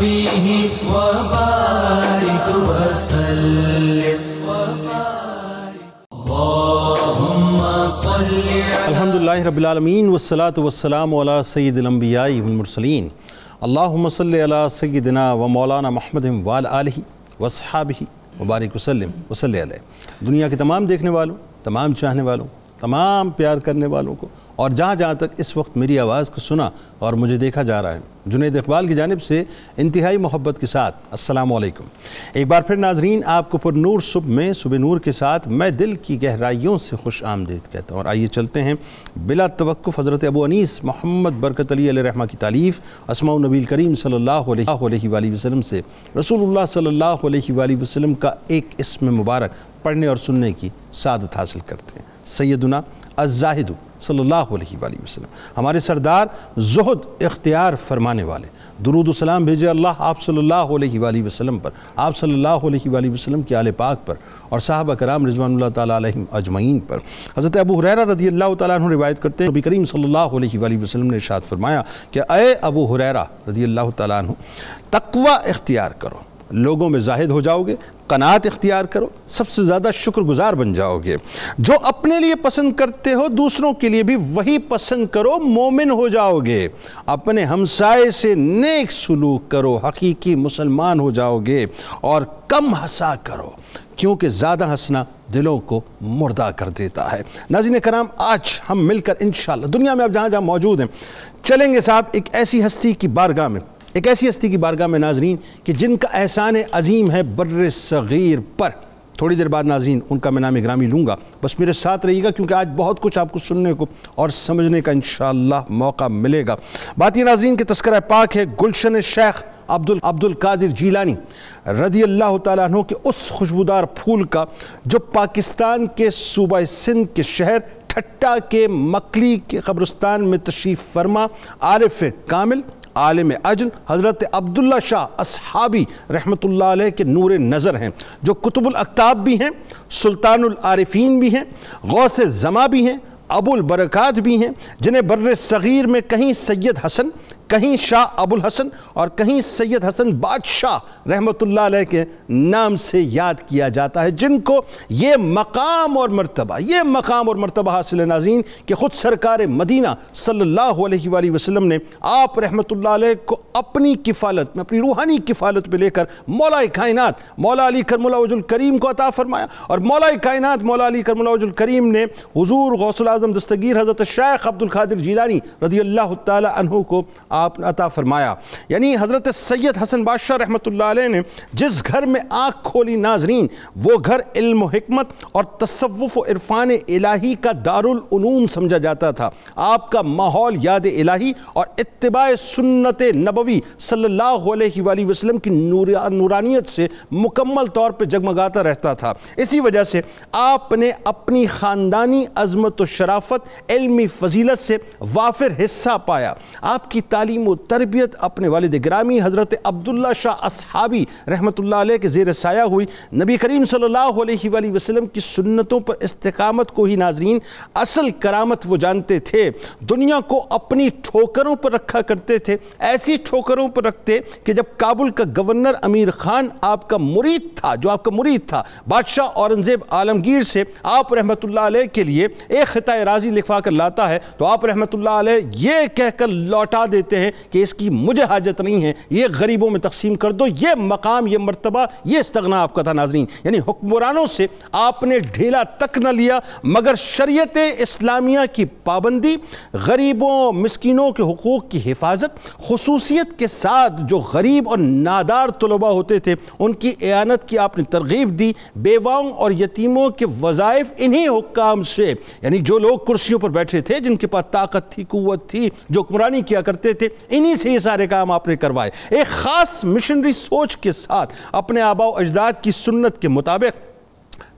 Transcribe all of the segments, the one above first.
وصحبه وبارك وسلم. الحمد لله رب العالمين والصلاة والسلام على سيد الأنبياء والمرسلين اللهم صل على سيدنا ومولانا محمد وعلى آله وصحابه وبارک وسلم. وسلم علیہ. دنیا کے تمام دیکھنے والوں، تمام چاہنے والوں، تمام پیار کرنے والوں کو اور جہاں جہاں تک اس وقت میری آواز کو سنا اور مجھے دیکھا جا رہا ہے، جنید اقبال کی جانب سے انتہائی محبت کے ساتھ، السلام علیکم۔ ایک بار پھر ناظرین، آپ کو پر نور صبح میں، صبح نور کے ساتھ میں دل کی گہرائیوں سے خوش آمدید کہتا ہوں۔ اور آئیے چلتے ہیں بلا توقف حضرت ابو انیس محمد برکت علی علیہ رحمہ کی تعلیف اسماء نبی کریم صلی اللہ علیہ وآلہ وسلم سے۔ رسول اللہ صلی اللہ علیہ وآلہ وسلم کا ایک اسم مبارک پڑھنے اور سننے کی سعادت حاصل کرتے ہیں۔ سیدنا الزاہد۔ صلی اللہ علیہ وآلہ وسلم۔ ہمارے سردار زہد اختیار فرمانے والے۔ درود و سلام بھیجے اللہ آپ صلی اللہ علیہ وآلہ وسلم پر، آپ صلی اللہ علیہ وآلہ وسلم کے آل پاک پر اور صحابہ کرام رضوان اللہ تعالیٰ علیہم اجمعین پر۔ حضرت ابو حریرہ رضی اللہ تعالیٰ عنہ روایت کرتے ہیں، نبی کریم صلی اللہ علیہ وآلہ وسلم نے ارشاد فرمایا کہ اے ابو حریرہ رضی اللہ تعالیٰ عنہ، تقوی اختیار کرو۔ لوگوں میں زاہد ہو جاؤ گے، قناعت اختیار کرو، سب سے زیادہ شکر گزار بن جاؤ گے۔ جو اپنے لیے پسند کرتے ہو، دوسروں کے لیے بھی وہی پسند کرو، مومن ہو جاؤ گے۔ اپنے ہمسائے سے نیک سلوک کرو، حقیقی مسلمان ہو جاؤ گے اور کم ہنسا کرو، کیونکہ زیادہ ہنسنا دلوں کو مردہ کر دیتا ہے۔ ناظرین کرام، آج ہم مل کر انشاءاللہ دنیا میں اب جہاں جہاں موجود ہیں، چلیں گے صاحب ایک ایسی ہستی کی بارگاہ میں۔ ایک ایسی ہستی کی بارگاہ میں ناظرین کہ جن کا احسان عظیم ہے بر صغیر پر۔ تھوڑی دیر بعد ناظرین، ان کا میں نام گرامی لوں گا۔ بس میرے ساتھ رہیے گا کیونکہ آج بہت کچھ آپ کو سننے کو اور سمجھنے کا انشاءاللہ موقع ملے گا۔ بات یہ ناظرین کے تذکرہ پاک ہے گلشن شیخ عبد عبد القادر جیلانی رضی اللہ تعالیٰ عنہ کے اس خوشبودار پھول کا، جو پاکستان کے صوبہ سندھ کے شہر ٹھٹا کے مکلی کے قبرستان میں تشریف فرما، عارف کامل عالم اجن حضرت عبداللہ شاہ اصحابی رحمت اللہ علیہ کے نور نظر ہیں، جو کتب الاکتاب بھی ہیں، سلطان العارفین بھی ہیں، غوث زما بھی ہیں، ابو البرکات بھی ہیں، جنہیں بر صغیر میں کہیں سید حسن کہیں شاہ ابو الحسن اور کہیں سید حسن بادشاہ رحمت اللہ علیہ کے نام سے یاد کیا جاتا ہے، جن کو یہ مقام اور مرتبہ، یہ مقام اور مرتبہ حاصل ناظرین کہ خود سرکار مدینہ صلی اللہ علیہ وآلہ وسلم نے آپ رحمت اللہ علیہ کو اپنی کفالت میں اپنی روحانی کفالت پہ لے کر مولا کائنات، مولا علی کرم اللہ وجل کریم کو عطا فرمایا۔ اور مولا کائنات، مولا علی کرم اللہ وجل کریم نے حضور غوث العظم دستگیر حضرت شیخ عبد القادر جیلانی رضی اللہ تعالی عنہ کو آپ نے عطا فرمایا۔ یعنی حضرت سید حسن بادشاہ رحمت اللہ علیہ نے جس گھر میں آنکھ کھولی ناظرین، وہ گھر علم و حکمت اور تصوف و عرفان الہی کا دارالعلوم سمجھا جاتا تھا۔ آپ کا ماحول یاد الہی اور اتباع سنت نبوی صلی اللہ علیہ وآلہ وسلم کی نورانیت سے مکمل طور پہ جگمگاتا رہتا تھا۔ اسی وجہ سے آپ نے اپنی خاندانی عظمت و شرافت، علمی فضیلت سے وافر حصہ پایا۔ آپ کی تعلیم تعلیم و تربیت اپنے والد گرامی حضرت عبداللہ شاہ اصحابی رحمت اللہ علیہ کے زیر سایہ ہوئی۔ نبی کریم صلی اللہ علیہ وآلہ وسلم کی سنتوں پر استقامت کو ہی ناظرین، اصل کرامت وہ جانتے تھے۔ دنیا کو اپنی ٹھوکروں پر رکھا کرتے تھے۔ ایسی ٹھوکروں پر رکھتے کہ جب کابل کا گورنر امیر خان آپ کا مرید تھا، جو آپ کا مرید تھا، بادشاہ اورنگزیب عالمگیر سے آپ رحمت اللہ علیہ کے لیے ایک خطہ راضی لکھوا کر لاتا ہے، تو آپ رحمت اللہ علیہ یہ کہہ کر لوٹا دیتے دیتے ہیں کہ اس کی مجھے حاجت نہیں ہے، یہ غریبوں میں تقسیم کر دو، یہ مقام، یہ مرتبہ، یہ استغنا آپ کا تھا ناظرین۔ یعنی حکمرانوں سے آپ نے ڈھیلا تک نہ لیا، مگر شریعت اسلامیہ کی پابندی، غریبوں، مسکینوں کے حقوق کی حفاظت، خصوصیت کے ساتھ جو غریب اور نادار طلبہ ہوتے تھے، ان کی اعانت کی آپ نے ترغیب دی۔ بیواؤں اور یتیموں کے وظائف انہی حکام سے یعنی جو لوگ کرسیوں پر بیٹھے تھے، جن کے پاس طاقت تھی، قوت تھی، جو حکمرانی کیا کرتے تھے، انہی سے یہ سارے کام آپ نے کروائے۔ ایک خاص مشنری سوچ کے ساتھ اپنے آبا و اجداد کی سنت کے مطابق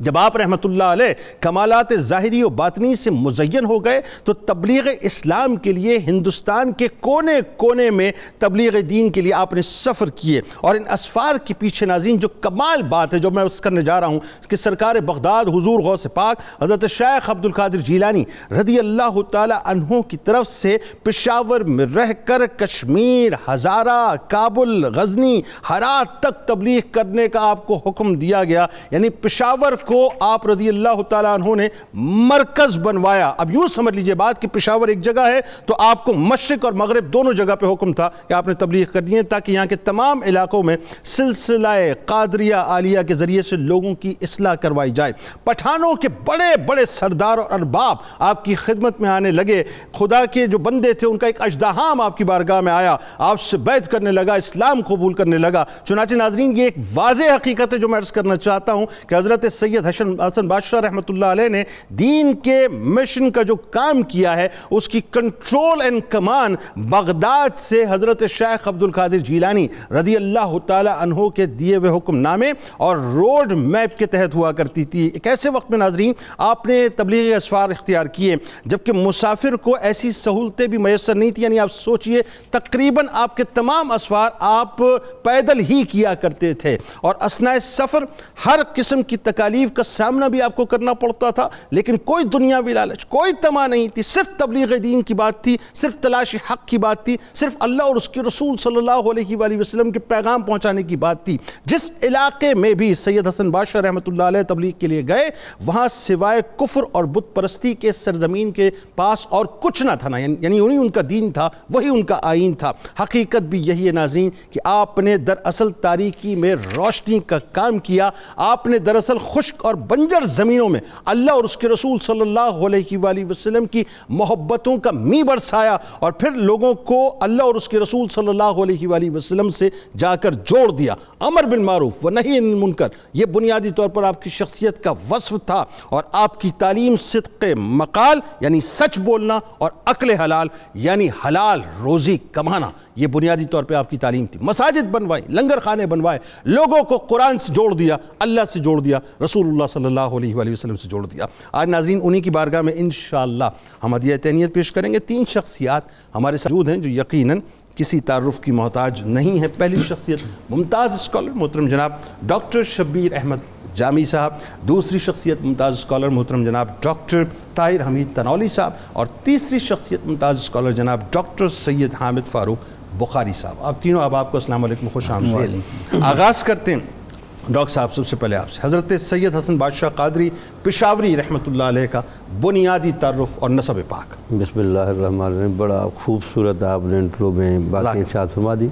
جب آپ رحمت اللہ علیہ کمالات ظاہری و باطنی سے مزین ہو گئے، تو تبلیغ اسلام کے لیے، ہندوستان کے کونے کونے میں تبلیغ دین کے لیے آپ نے سفر کیے۔ اور ان اسفار کے پیچھے ناظرین، جو کمال بات ہے جو میں اس کرنے جا رہا ہوں، کہ سرکار بغداد، حضور غوث پاک، حضرت شیخ عبد القادر جیلانی رضی اللہ تعالی عنہ کی طرف سے پشاور میں رہ کر کشمیر، ہزارہ، کابل، غزنی، ہرات تک تبلیغ کرنے کا آپ کو حکم دیا گیا۔ یعنی پشاور کو کو آپ رضی اللہ تعالیٰ عنہ نے مرکز بنوایا۔ اب یوں سمجھ لیجیے بات کہ پشاور ایک جگہ ہے تو آپ کو مشرق اور مغرب دونوں جگہ پہ حکم تھا کہ آپ نے تبلیغ کر دیئے تاکہ یہاں کے تمام علاقوں میں سلسلہ قادریہ عالیہ کے ذریعے سے لوگوں کی اصلاح کروائی جائے۔ پٹھانوں کے بڑے بڑے سردار اور ارباب آپ کی خدمت میں آنے لگے۔ خدا کے جو بندے تھے ان کا ایک اجدہام آپ کی بارگاہ میں آیا۔ آپ سے بیعت کرنے لگا، اسلام قبول کرنے لگا۔ چنانچہ ناظرین، یہ ایک واضح حقیقت ہے جو میں عرض کرنا چاہتا ہوں کہ حضرت سید سید حسن بادشاہ رحمت اللہ علیہ نے دین کے مشن کا جو کام کیا ہے، اس کی کنٹرول اینڈ کمان بغداد سے حضرت شیخ عبد القادر جیلانی رضی اللہ تعالی عنہ کے دیے ہوئے حکم نامے اور روڈ میپ کے تحت ہوا کرتی تھی۔ ایک ایسے وقت میں ناظرین، آپ نے تبلیغ اسفار اختیار کیے، جبکہ مسافر کو ایسی سہولتیں بھی میسر نہیں تھی یعنی آپ سوچئے، تقریباً آپ کے تمام اسفار آپ پیدل ہی کیا کرتے تھے۔ اور اسنائے سفر ہر قسم کی تکالیف کا سامنا بھی آپ کو کرنا پڑتا تھا، لیکن کوئی دنیاوی لالچ، کوئی تما نہیں تھی، صرف تبلیغ دین کی بات تھی، صرف تلاش حق کی بات تھی، صرف اللہ اور اس کے رسول صلی اللہ علیہ وآلہ وسلم کے پیغام پہنچانے کی بات تھی۔ جس علاقے میں بھی سید حسن بادشاہ رحمت اللہ علیہ تبلیغ کے لیے گئے، وہاں سوائے کفر اور بت پرستی کے سرزمین کے پاس اور کچھ نہ تھا نا یعنی, یعنی انہی ان کا دین تھا، وہی ان کا آئین تھا۔ حقیقت بھی یہی ہے ناظرین کہ آپ نے دراصل تاریکی میں روشنی کا کام کیا، آپ نے دراصل خوش خشک اور بنجر زمینوں میں اللہ اور اس کے رسول صلی اللہ علیہ وآلہ وسلم کی محبتوں کا می برسایا اور پھر لوگوں کو اللہ اور اس کے رسول صلی اللہ علیہ وآلہ وسلم سے جا کر جوڑ دیا۔ امر بالمعروف و نہیں منکر یہ بنیادی طور پر آپ کی شخصیت کا وصف تھا اور آپ کی تعلیم، صدق، مقال یعنی سچ بولنا اور عقل حلال یعنی حلال روزی کمانا۔ یہ بنیادی طور پہ آپ کی تعلیم تھی۔ مساجد بنوائی لنگر خانے بنوائے، لوگوں کو قرآن سے جوڑ دیا، اللہ سے جوڑ دیا، رسول اللہ صلی اللہ علیہ وآلہ وسلم سے جوڑ دیا۔ آج ناظرین انہی کی بارگاہ میں انشاءاللہ ہم عدیہ تینیت پیش کریں گے۔ تین شخصیات ہمارے سجود ہیں جو یقیناً کسی تعارف کی محتاج نہیں ہے پہلی شخصیت ممتاز اسکالر محترم جناب ڈاکٹر شبیر احمد جامی صاحب۔ دوسری شخصیت ممتاز اسکالر محترم جناب ڈاکٹر طاہر حمید تنولی صاحب۔ اور تیسری شخصیت ممتاز اسکالر جناب ڈاکٹر سید حامد فاروق بخاری صاحب۔ آپ تینوں اب آپ کو السلام علیکم خوش آمدید۔ آغاز کرتے ہیں۔ ڈاکٹر صاحب سب سے پہلے آپ سے۔ حضرت سید حسن بادشاہ قادری پشاوری رحمت اللہ علیہ کا بنیادی تعارف اور نصب پاک۔ بسم اللہ الرحمن الرحیم۔ بڑا خوبصورت آپ نے انٹرو میں باتیں ارشاد فرما دی۔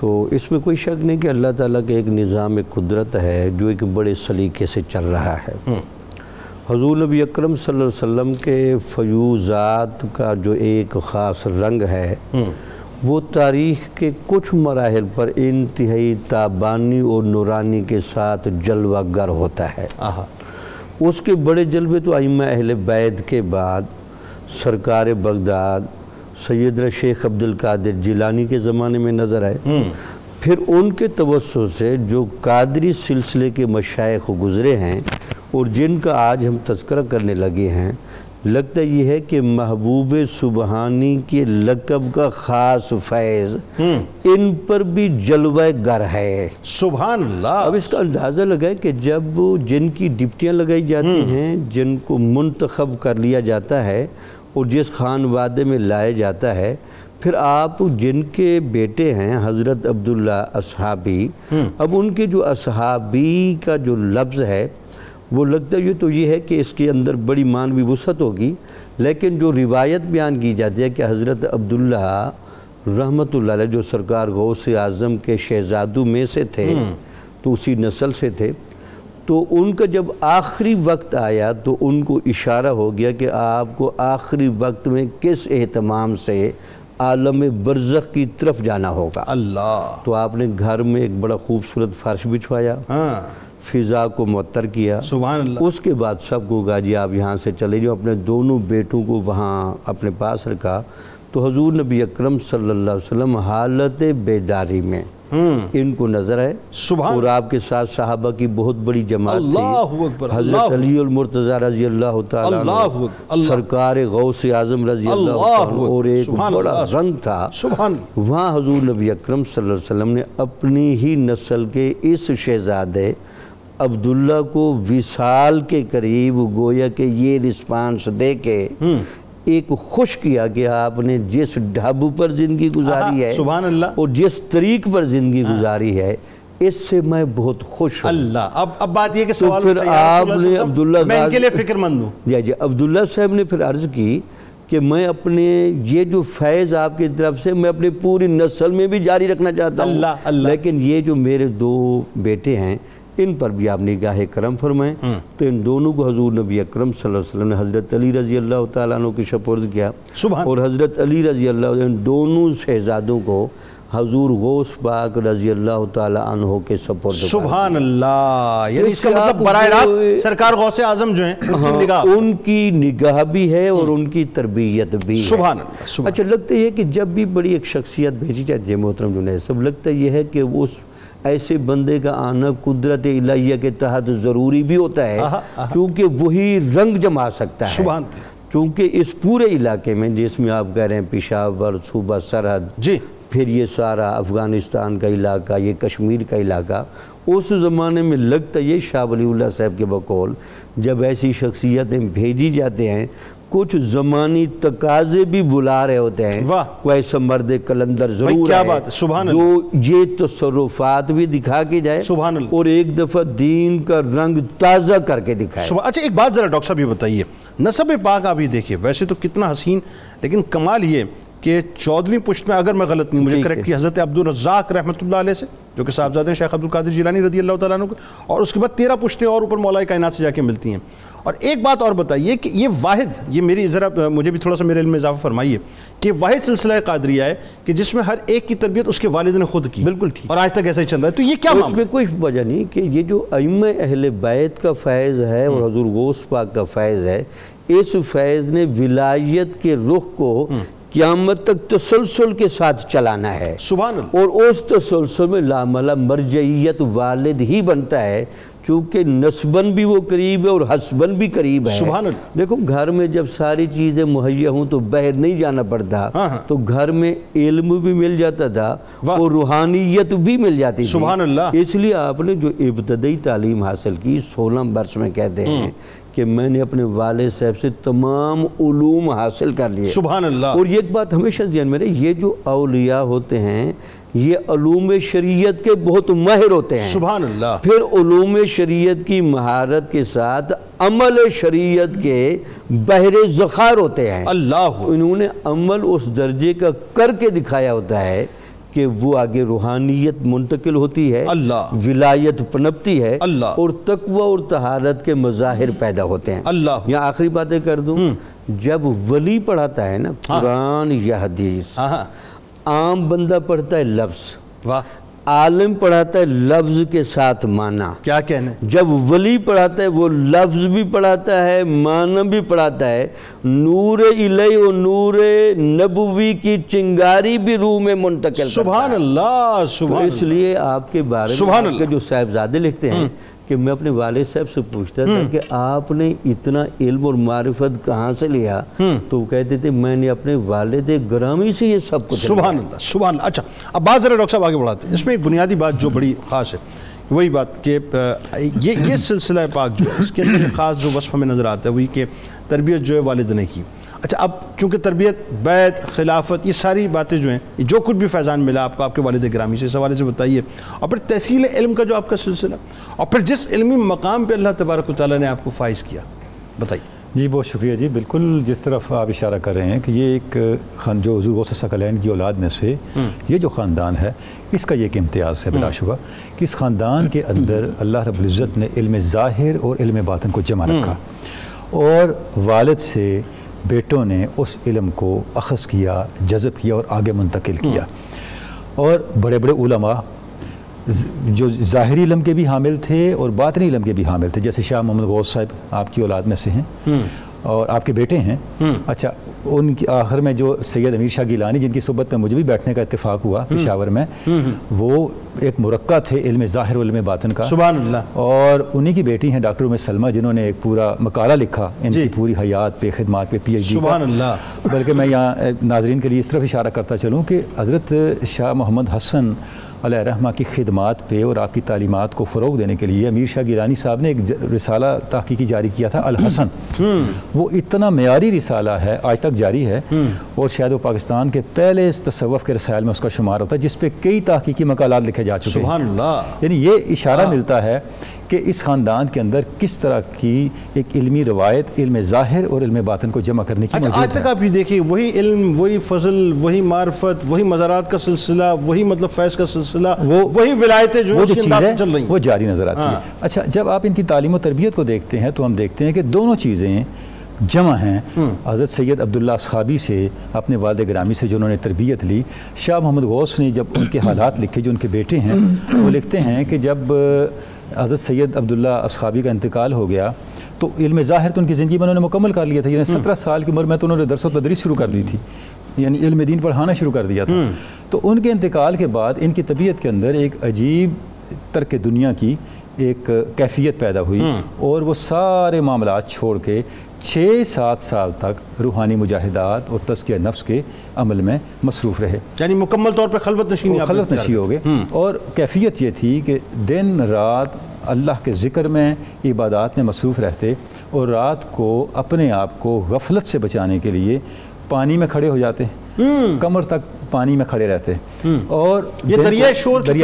تو اس میں کوئی شک نہیں کہ اللہ تعالیٰ کے ایک نظام قدرت ہے جو ایک بڑے سلیقے سے چل رہا ہے۔ حضور نبی اکرم صلی اللہ علیہ وسلم کے فیوزات کا جو ایک خاص رنگ ہے وہ تاریخ کے کچھ مراحل پر انتہائی تابانی اور نورانی کے ساتھ جلوہ گر ہوتا ہے۔ اس کے بڑے جلوے تو ائمہ اہل بیت کے بعد سرکار بغداد سیدنا شیخ عبد القادر جیلانی کے زمانے میں نظر آئے۔ پھر ان کے توسط سے جو قادری سلسلے کے مشائق گزرے ہیں اور جن کا آج ہم تذکرہ کرنے لگے ہیں لگتا یہ ہے کہ محبوب سبحانی کے لقب کا خاص فیض ان پر بھی جلوہ گر ہے۔ سبحان اللہ۔ اب اس کا اندازہ لگائے کہ جب جن کی ڈپٹیاں لگائی جاتی ہیں جن کو منتخب کر لیا جاتا ہے اور جس خان وادے میں لائے جاتا ہے پھر آپ جن کے بیٹے ہیں حضرت عبداللہ اصحابی اب ان کے جو اصحابی کا جو لفظ ہے وہ لگتا یہ تو یہ ہے کہ اس کے اندر بڑی معنوی وسعت ہوگی لیکن جو روایت بیان کی جاتی ہے کہ حضرت عبداللہ رحمت اللہ علیہ جو سرکار غوث اعظم کے شہزادوں میں سے تھے تو اسی نسل سے تھے تو ان کا جب آخری وقت آیا تو ان کو اشارہ ہو گیا کہ آپ کو آخری وقت میں کس اہتمام سے عالم برزخ کی طرف جانا ہوگا۔ اللہ۔ تو آپ نے گھر میں ایک بڑا خوبصورت فرش بچھوایا۔ ہاں۔ فضا کو معطر کیا۔ سبحان اللہ۔ اس کے بعد سب کو کہا جی آپ یہاں سے چلے جو اپنے دونوں بیٹوں کو وہاں اپنے پاس رکھا۔ تو حضور نبی اکرم صلی اللہ علیہ وسلم حالت بیداری میں ان کو نظر ہے سبحان اور آپ کے ساتھ صحابہ کی بہت بڑی جماعت اللہ تھی اکبر حضرت اللہ علی المرتضی رضی اللہ تعالیٰ اللہ اللہ۔ سرکار غوث اعظم رضی اللہ اللہ تعالیٰ اور ایک بڑا رنگ تھا۔ سبحان وہاں حضور نبی اکرم صلی اللہ علیہ وسلم نے اپنی ہی نسل کے اس شہزادے عبداللہ کو وصال کے قریب گویا کہ یہ رسپانس دے کے ایک خوش کیا کہ آپ نے جس ڈھب پر زندگی گزاری ہے سبحان اللہ. اور جس طریق پر زندگی گزاری ہے اس سے میں بہت خوش ہوں۔ اللہ اب اب بات یہ کہ سوال پھر آپ نے عبداللہ میں ان کے لیے صاحب- فکر مند ہوں۔ جی جی عبداللہ صاحب نے پھر عرض کی کہ میں اپنے یہ جو فیض آپ کی طرف سے میں اپنی پوری نسل میں بھی جاری رکھنا چاہتا ہوں۔ اللہ، اللہ۔ لیکن یہ جو میرے دو بیٹے ہیں ان پر بھی آپ نگاہ کرم فرمائیں۔ تو ان دونوں کو حضور نبی اکرم صلی اللہ علیہ وسلم نے حضرت علی رضی اللہ تعالیٰ عنہ کی سپرد کیا۔ اور حضرت علی رضی اللہ عنہ ان دونوں شہزادوں کو حضور غوث پاک رضی اللہ تعالیٰ عنہ کے سپرد کر سبحان اللہ یعنی اس کا مطلب براہ کو- راست سرکار غوث اعظم جو ہیں ان کی ہاں، نگاہ۔ ان کی نگاہ بھی ہے اور ان کی تربیت بھی سبحان اللہ اچھا لگتا یہ کہ جب بھی بڑی ایک شخصیت بھیجی جاتی ہے محترم جنید سب لگتا یہ ہے کہ وہ اس ایسے بندے کا آنا قدرت الہیہ کے تحت ضروری بھی ہوتا ہے کیونکہ وہی رنگ جما سکتا ہے۔ سبحان چونکہ اس پورے علاقے میں جس میں آپ کہہ رہے ہیں پشاور صوبہ سرحد جی۔ پھر یہ سارا افغانستان کا علاقہ یہ کشمیر کا علاقہ اس زمانے میں لگتا یہ شاہ ولی اللہ صاحب کے بقول جب ایسی شخصیتیں بھیجی جاتے ہیں کچھ زمانی تقاضے بھی بلا رہے ہوتے ہیں۔ کوئی ایسا مرد کلندر ضرور کیا ہے بات سبحان جو یہ تصرفات بھی دکھا کے جائے سبحان اللہ۔ اور ایک دفعہ دین کا رنگ تازہ کر کے دکھائے۔ اچھا ایک بات ذرا ڈاکٹر صاحب یہ بتائیے۔ نصب پاک آپ یہ دیکھیے ویسے تو کتنا حسین لیکن کمال یہ کہ چودویں پشت میں اگر میں غلط نہیں مجھے ٹھیک کریکٹ۔ کی حضرت عبدالرزاق رحمۃ اللہ علیہ سے جو کہ صاحبزادے ہیں شیخ عبدالقادر جیلانی رضی اللہ تعالیٰ عنہ اور اس کے بعد تیرہ پشتیں اور اوپر مولا کائنات سے جا کے ملتی ہیں۔ اور ایک بات اور بتائیے کہ یہ واحد یہ میری ذرا مجھے بھی تھوڑا سا میرے علم میں اضافہ فرمائیے کہ واحد سلسلہ قادریہ ہے کہ جس میں ہر ایک کی تربیت اس کے والد نے خود کی۔ بالکل ٹھیک۔ اور آج تک ایسا ہی چل رہا ہے۔ تو یہ کیا اس میں کوئی وجہ نہیں کہ یہ جو ائمہ اہل بیت کا فیض ہے اور حضور غوث پاک کا فیض ہے اس فیض نے ولایت کے رخ کو قیامت تک تسلسل کے ساتھ چلانا ہے سبحان اللہ اور اس تسلسل میں لاملہ مرجعیت والد ہی بنتا ہے چونکہ نسبن بھی وہ قریب ہے اور حسبن بھی قریب ہے سبحان اللہ دیکھو گھر میں جب ساری چیزیں مہیا ہوں تو باہر نہیں جانا پڑتا ہاں ہاں۔ تو گھر میں علم بھی مل جاتا تھا۔ اور روحانیت بھی مل جاتی تھی سبحان اللہ۔ اس لیے آپ نے جو ابتدائی تعلیم حاصل کی سولہ برس میں کہتے ہیں کہ میں نے اپنے والد صاحب سے تمام علوم حاصل کر لیے۔ سبحان اللہ۔ اور یہ ایک بات ہمیشہ ذہن میں رہے یہ جو اولیاء ہوتے ہیں یہ علوم شریعت کے بہت ماہر ہوتے ہیں۔ سبحان اللہ۔ پھر علوم شریعت کی مہارت کے ساتھ عمل شریعت کے بہر ذخار ہوتے ہیں۔ اللہ۔ انہوں نے عمل اس درجے کا کر کے دکھایا ہوتا ہے کہ وہ آگے روحانیت منتقل ہوتی ہے اللہ۔ ولایت پنپتی ہے اللہ۔ اور تقوی اور طہارت کے مظاہر پیدا ہوتے ہیں۔ اللہ۔ یہاں آخری باتیں کر دوں۔ جب ولی پڑھاتا ہے نا قرآن یا حدیث ہاں ہاں۔ عام بندہ پڑھتا ہے لفظ۔ واہ۔ عالم پڑھاتا ہے لفظ کے ساتھ معنی۔ کیا کہنے؟ جب ولی پڑھاتا ہے وہ لفظ بھی پڑھاتا ہے معنی بھی پڑھاتا ہے۔ نور الہی و نور نبوی کی چنگاری بھی روح میں منتقل کرتا سبحان ہے اللہ تو سبحان اس لیے آپ کے بارے میں۔ جو صاحبزادے لکھتے ہیں کہ میں اپنے والد صاحب سے پوچھتا تھا کہ آپ نے اتنا علم اور معرفت کہاں سے لیا؟ تو وہ کہتے تھے میں نے اپنے والد گرامی سے یہ سب کچھ۔ سبحان اللہ سبحان اللہ۔ اچھا اب بات ذرا ڈاکٹر صاحب آگے بڑھاتے ہیں۔ اس میں ایک بنیادی بات جو بڑی خاص ہے وہی بات کہ یہ یہ سلسلہ پاک جو ہے اس کے اندر خاص جو وصف ہمیں نظر آتا ہے وہی کہ تربیت جو ہے والد نے کی۔ اچھا اب چونکہ تربیت بیت خلافت یہ ساری باتیں جو ہیں جو کچھ بھی فیضان ملا آپ کو آپ کے والد گرامی سے اس حوالے سے بتائیے۔ اور پھر تحصیل علم کا جو آپ کا سلسلہ اور پھر جس علمی مقام پہ اللہ تبارک و تعالیٰ نے آپ کو فائز کیا بتائیے۔ جی بہت شکریہ جی۔ بالکل جس طرف آپ اشارہ کر رہے ہیں کہ یہ ایک خان جو حضور غوث ثقلین کی اولاد میں سے یہ جو خاندان ہے اس کا یہ ایک امتیاز ہے بلا شبہ کہ اس خاندان کے اندر اللہ رب العزت نے علم ظاہر اور علم باطن کو جمع رکھا۔ اور والد سے بیٹوں نے اس علم کو اخذ کیا جذب کیا اور آگے منتقل کیا۔ اور بڑے بڑے علماء جو ظاہری علم کے بھی حامل تھے اور باطنی علم کے بھی حامل تھے جیسے شاہ محمد غوث صاحب آپ کی اولاد میں سے ہیں۔ اور آپ کے بیٹے ہیں۔ اچھا ان کی آخر میں جو سید امیر شاہ گیلانی جن کی صحبت میں مجھے بھی بیٹھنے کا اتفاق ہوا پشاور میں وہ ایک مرکہ تھے علم ظاہر علم باطن کا۔ سبحان اللہ۔ اور انہی کی بیٹی ہیں ڈاکٹر ام سلمہ جنہوں نے ایک پورا مقالہ لکھا ان کی پوری حیات پہ خدمات پہ پی ایچ ڈی سبحان اللہ۔ بلکہ میں یہاں ناظرین کے لیے اس طرف اشارہ کرتا چلوں کہ حضرت شاہ محمد حسن علیہ رحمہ کی خدمات پہ اور آپ کی تعلیمات کو فروغ دینے کے لیے امیر شاہ گیلانی صاحب نے ایک رسالہ تحقیقی جاری کیا تھا الحسن. وہ اتنا معیاری رسالہ ہے آج تک جاری ہے اور شاید وہ پاکستان کے پہلے اس تصوف کے رسائل میں اس کا شمار ہوتا ہے جس پہ کئی تحقیقی مقالات لکھے جا چکے ہیں۔ یعنی یہ اشارہ ملتا ہے کہ اس خاندان کے اندر کس طرح کی ایک علمی روایت علم ظاہر اور علم باطن کو جمع کرنے کی اچھا آج تک آپ یہ دیکھیے وہی علم وہی فضل وہی معرفت وہی مزارات کا سلسلہ وہی مطلب فیض کا سلسلہ وہ- وہی ولایتیں جو وہ اس جو چیز انداز ہے سے چل رہی ہیں۔ وہ جاری نظر آتی ہے ہاں۔ اچھا جب آپ ان کی تعلیم و تربیت کو دیکھتے ہیں تو ہم دیکھتے ہیں کہ دونوں چیزیں جمع ہیں۔ حضرت سید عبداللہ صحابی سے اپنے والد گرامی سے جو انہوں نے تربیت لی شاہ محمد غوث نے جب ان کے حالات لکھے جو ان کے بیٹے ہیں وہ لکھتے ہیں کہ جب حضرت سید عبداللہ اصحابی کا انتقال ہو گیا تو علم ظاہر تو ان کی زندگی میں انہوں نے مکمل کر لیا تھا یعنی سترہ سال کی عمر میں تو انہوں نے درس و تدریس شروع کر دی تھی یعنی علم دین پڑھانا شروع کر دیا تھا۔ تو ان کے انتقال کے بعد ان کی طبیعت کے اندر ایک عجیب ترک دنیا کی ایک کیفیت پیدا ہوئی اور وہ سارے معاملات چھوڑ کے چھ سات سال تک روحانی مجاہدات اور تزکیہ نفس کے عمل میں مصروف رہے۔ یعنی مکمل طور پہ خلوت خلط اختیار نشی ہو گئے۔ اور کیفیت یہ تھی کہ دن رات اللہ کے ذکر میں عبادات میں مصروف رہتے اور رات کو اپنے آپ کو غفلت سے بچانے کے لیے پانی میں کھڑے ہو جاتے۔ کمر تک پانی میں کھڑے رہتے اور یہ کو-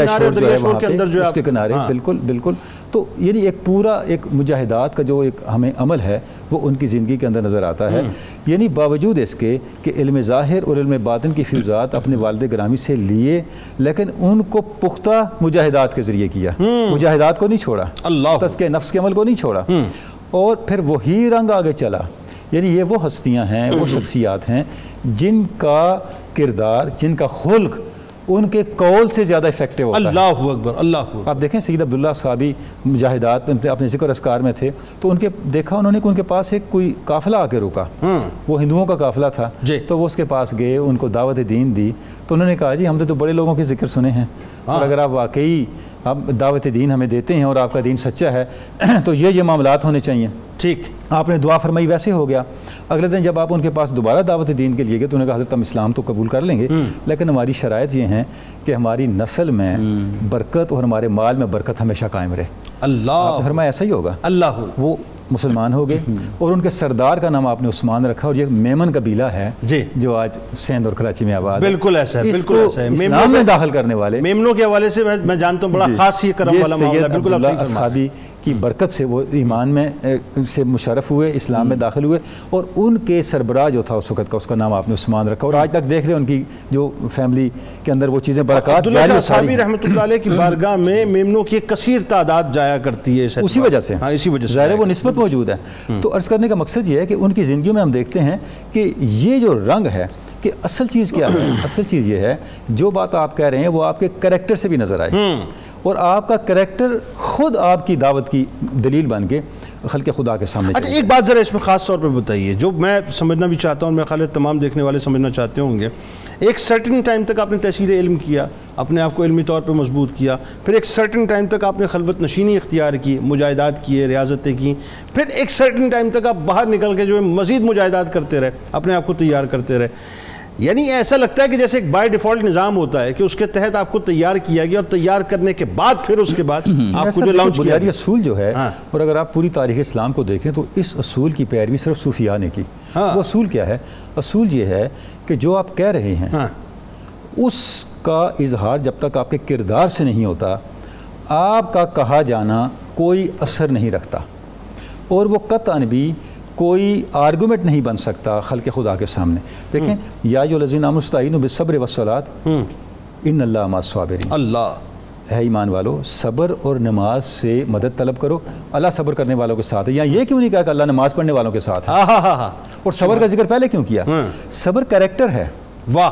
شور جو ہے دریائے شور وہاں پہ، جو ہے اس کے کنارے۔ ہاں۔ بالکل بالکل۔ تو یعنی ایک پورا ایک مجاہدات کا جو ایک ہمیں عمل ہے وہ ان کی زندگی کے اندر نظر آتا ہے۔ یعنی باوجود اس کے کہ علم ظاہر اور علم باطن کی فیوزات اپنے والد گرامی سے لیے لیکن ان کو پختہ مجاہدات کے ذریعے کیا۔ مجاہدات کو نہیں چھوڑا۔ اللہ۔ تزکیہ نفس کے عمل کو نہیں چھوڑا۔ اور پھر وہی رنگ آگے چلا۔ یعنی یہ وہ ہستیاں ہیں وہ شخصیات ہیں جن کا کردار جن کا خلق ان کے قول سے زیادہ افیکٹو ہوتا ہے۔ اللہ اکبر اللہ اکبر۔ آپ دیکھیں سید عبداللہ صحابی مجاہدات میں اپنے ذکر اسکار میں تھے تو ان کے دیکھا انہوں نے کہ ان کے پاس ایک کوئی قافلہ آ کے رکا۔ وہ ہندوؤں کا قافلہ تھا۔ جی۔ تو وہ اس کے پاس گئے ان کو دعوت دین دی۔ تو انہوں نے کہا جی ہم نے تو بڑے لوگوں کے ذکر سنے ہیں اور اگر آپ واقعی آپ دعوت دین ہمیں دیتے ہیں اور آپ کا دین سچا ہے تو یہ یہ معاملات ہونے چاہیے۔ ٹھیک۔ آپ نے دعا فرمائی ویسے ہو گیا۔ اگلے دن جب آپ ان کے پاس دوبارہ دعوت دین کے لیے گئے تو انہوں نے کہا حضرت ہم اسلام تو قبول کر لیں گے لیکن ہماری شرائط یہ ہیں کہ ہماری نسل میں برکت اور ہمارے مال میں برکت ہمیشہ قائم رہے۔ اللہ۔ فرمایا ایسا ہی ہوگا۔ اللہ۔ وہ مسلمان ہو گئے اور ان کے سردار کا نام آپ نے عثمان رکھا اور یہ میمن قبیلہ ہے جی۔ جو آج سندھ اور کراچی میں آباد بالکل ایسا ہے بالکل ایسا ہے۔ میمنوں اسلام میں داخل کرنے والے۔ میمنوں کے حوالے سے میں جانتا ہوں بڑا جی۔ خاص یہ کرم والا معاملہ بالکل اصحابی کی برکت سے وہ ایمان میں سے مشرف ہوئے اسلام میں داخل ہوئے اور ان کے سربراہ جو تھا اس وقت کا اس کا نام آپ نے عثمان رکھا۔ اور آج تک دیکھ لیں ان کی جو فیملی کے اندر وہ چیزیں برکات جاری۔ رحمۃ اللہ علیہ کی بارگاہ میں میمنوں کی کثیر تعداد جایا کرتی ہے اس اسی وجہ سے۔ ہاں اسی وجہ سے۔ ظاہر ہے جایا وہ نسبت موجود ہے۔ تو عرض کرنے کا مقصد یہ ہے کہ ان کی زندگیوں میں ہم دیکھتے ہیں کہ یہ جو رنگ ہے کہ اصل چیز کیا ہے؟ اصل چیز یہ ہے جو بات آپ کہہ رہے ہیں وہ آپ کے کریکٹر سے بھی نظر آئے اور آپ کا کریکٹر خود آپ کی دعوت کی دلیل بن کے خلق خدا کے سامنے اچھا ایک بات ذرا اس میں خاص طور پہ بتائیے جو میں سمجھنا بھی چاہتا ہوں میرے خیال ہے تمام دیکھنے والے سمجھنا چاہتے ہوں گے۔ ایک سرٹن ٹائم تک آپ نے تحصیل علم کیا اپنے آپ کو علمی طور پہ مضبوط کیا پھر ایک سرٹن ٹائم تک آپ نے خلوت نشینی اختیار کی مجاہدات کیے ریاضتیں کی پھر ایک سرٹن ٹائم تک آپ باہر نکل کے جو ہے مزید مجاہدات کرتے رہے اپنے آپ کو تیار کرتے رہے۔ یعنی ایسا لگتا ہے کہ جیسے ایک بائی ڈیفالٹ نظام ہوتا ہے کہ اس کے تحت آپ کو تیار کیا گیا اور تیار کرنے کے بعد پھر اس کے بعد آپ کو جو لانچ بنیادی اصول جو ہے ہاں۔ اور اگر آپ پوری تاریخ اسلام کو دیکھیں تو اس اصول کی پیروی صرف صوفیاء نے کی۔ ہاں۔ وہ اصول کیا ہے؟ اصول یہ ہے کہ جو آپ کہہ رہے ہیں ہاں۔ اس کا اظہار جب تک آپ کے کردار سے نہیں ہوتا آپ کا کہا جانا کوئی اثر نہیں رکھتا۔ اور وہ قطعاً بھی کوئی آرگومنٹ نہیں بن سکتا خلق خدا کے سامنے۔ دیکھیں یا جو لذین مستعین بصبر وسلات ان اللہ ما صابرین اللہ۔ ہے ایمان والو صبر اور نماز سے مدد طلب کرو۔ اللہ صبر کرنے والوں کے ساتھ ہے۔ یا یہ کیوں نہیں کہا کہ اللہ نماز پڑھنے والوں کے ساتھ ہے؟ اور صبر کا ذکر پہلے کیوں کیا؟ ہاں۔ صبر کریکٹر ہے۔ واہ۔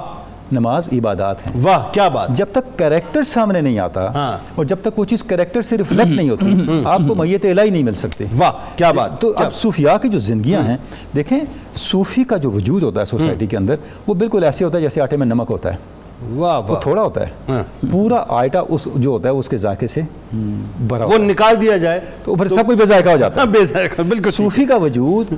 نماز عبادات ہیں۔ واہ کیا بات۔ جب تک کریکٹر سامنے نہیں آتا ہاں۔ اور جب تک وہ چیز کریکٹر سے ریفلیکٹ نہیں ہوتی آپ کو میت الہی نہیں مل سکتی۔ واہ کیا بات تو اب صوفیاء کی جو زندگیاں ہیں دیکھیں صوفی کا جو وجود ہوتا ہے سوسائٹی کے اندر وہ بالکل ایسے ہوتا ہے جیسے آٹے میں نمک ہوتا ہے۔ واہ وہ واہ۔ تھوڑا ہوتا ہے۔ ہاں۔ پورا آئٹا اس جو ہوتا ہے اس کے ذائقے سے بھرا وہ نکال دیا جائے تو پھر سب کچھ بے ذائقہ ہو جاتا ہاں، ہے بے ذائقہ بالکل صوفی کا وجود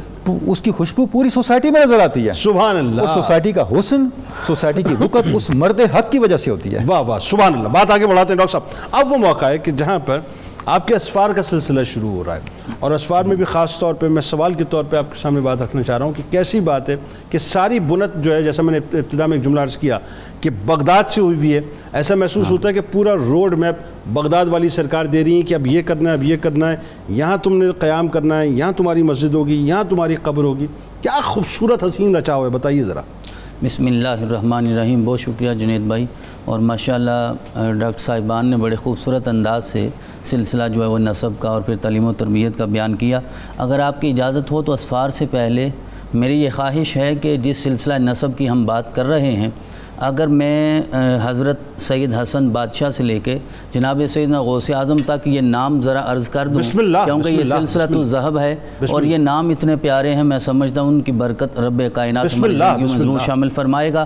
اس کی خوشبو پوری سوسائٹی میں نظر آتی ہے۔ سبحان اللہ۔ اور سوسائٹی کا حسن سوسائٹی کی رکت اس مرد حق کی وجہ سے ہوتی ہے۔ واہ واہ سبحان اللہ۔ بات آگے بڑھاتے ہیں ڈاکٹر صاحب۔ اب وہ موقع ہے کہ جہاں پر آپ کے اسفار کا سلسلہ شروع ہو رہا ہے اور اسفار میں بھی خاص طور پہ میں سوال کے طور پہ آپ کے سامنے بات رکھنا چاہ رہا ہوں کہ کیسی بات ہے کہ ساری بنت جو ہے جیسا میں نے ابتدا میں ایک جملہ عرض کیا کہ بغداد سے ہوئی ہوئی ہے ایسا محسوس ہوتا ہے کہ پورا روڈ میپ بغداد والی سرکار دے رہی ہے کہ اب یہ کرنا ہے اب یہ کرنا ہے یہاں تم نے قیام کرنا ہے یہاں تمہاری مسجد ہوگی یہاں تمہاری قبر ہوگی۔ کیا خوبصورت حسین رچا ہوا ہے بتائیے ذرا۔ بسم اللہ الرحمن الرحیم بہت شکریہ جنید بھائی۔ اور ماشاءاللہ ڈاکٹر صاحبان نے بڑے خوبصورت انداز سے سلسلہ جو ہے وہ نصب کا اور پھر تعلیم و تربیت کا بیان کیا اگر آپ کی اجازت ہو تو اسفار سے پہلے میری یہ خواہش ہے کہ جس سلسلہ نصب کی ہم بات کر رہے ہیں اگر میں حضرت سید حسن بادشاہ سے لے کے جناب سیدنا غوث اعظم تک یہ نام ذرا عرض کر دوں بسم اللہ، کیونکہ بسم یہ اللہ، سلسلہ بسم تو۔ ذہب ہے اور۔ یہ نام اتنے پیارے ہیں میں سمجھتا ہوں ان کی برکت رب کائنات۔ شامل فرمائے گا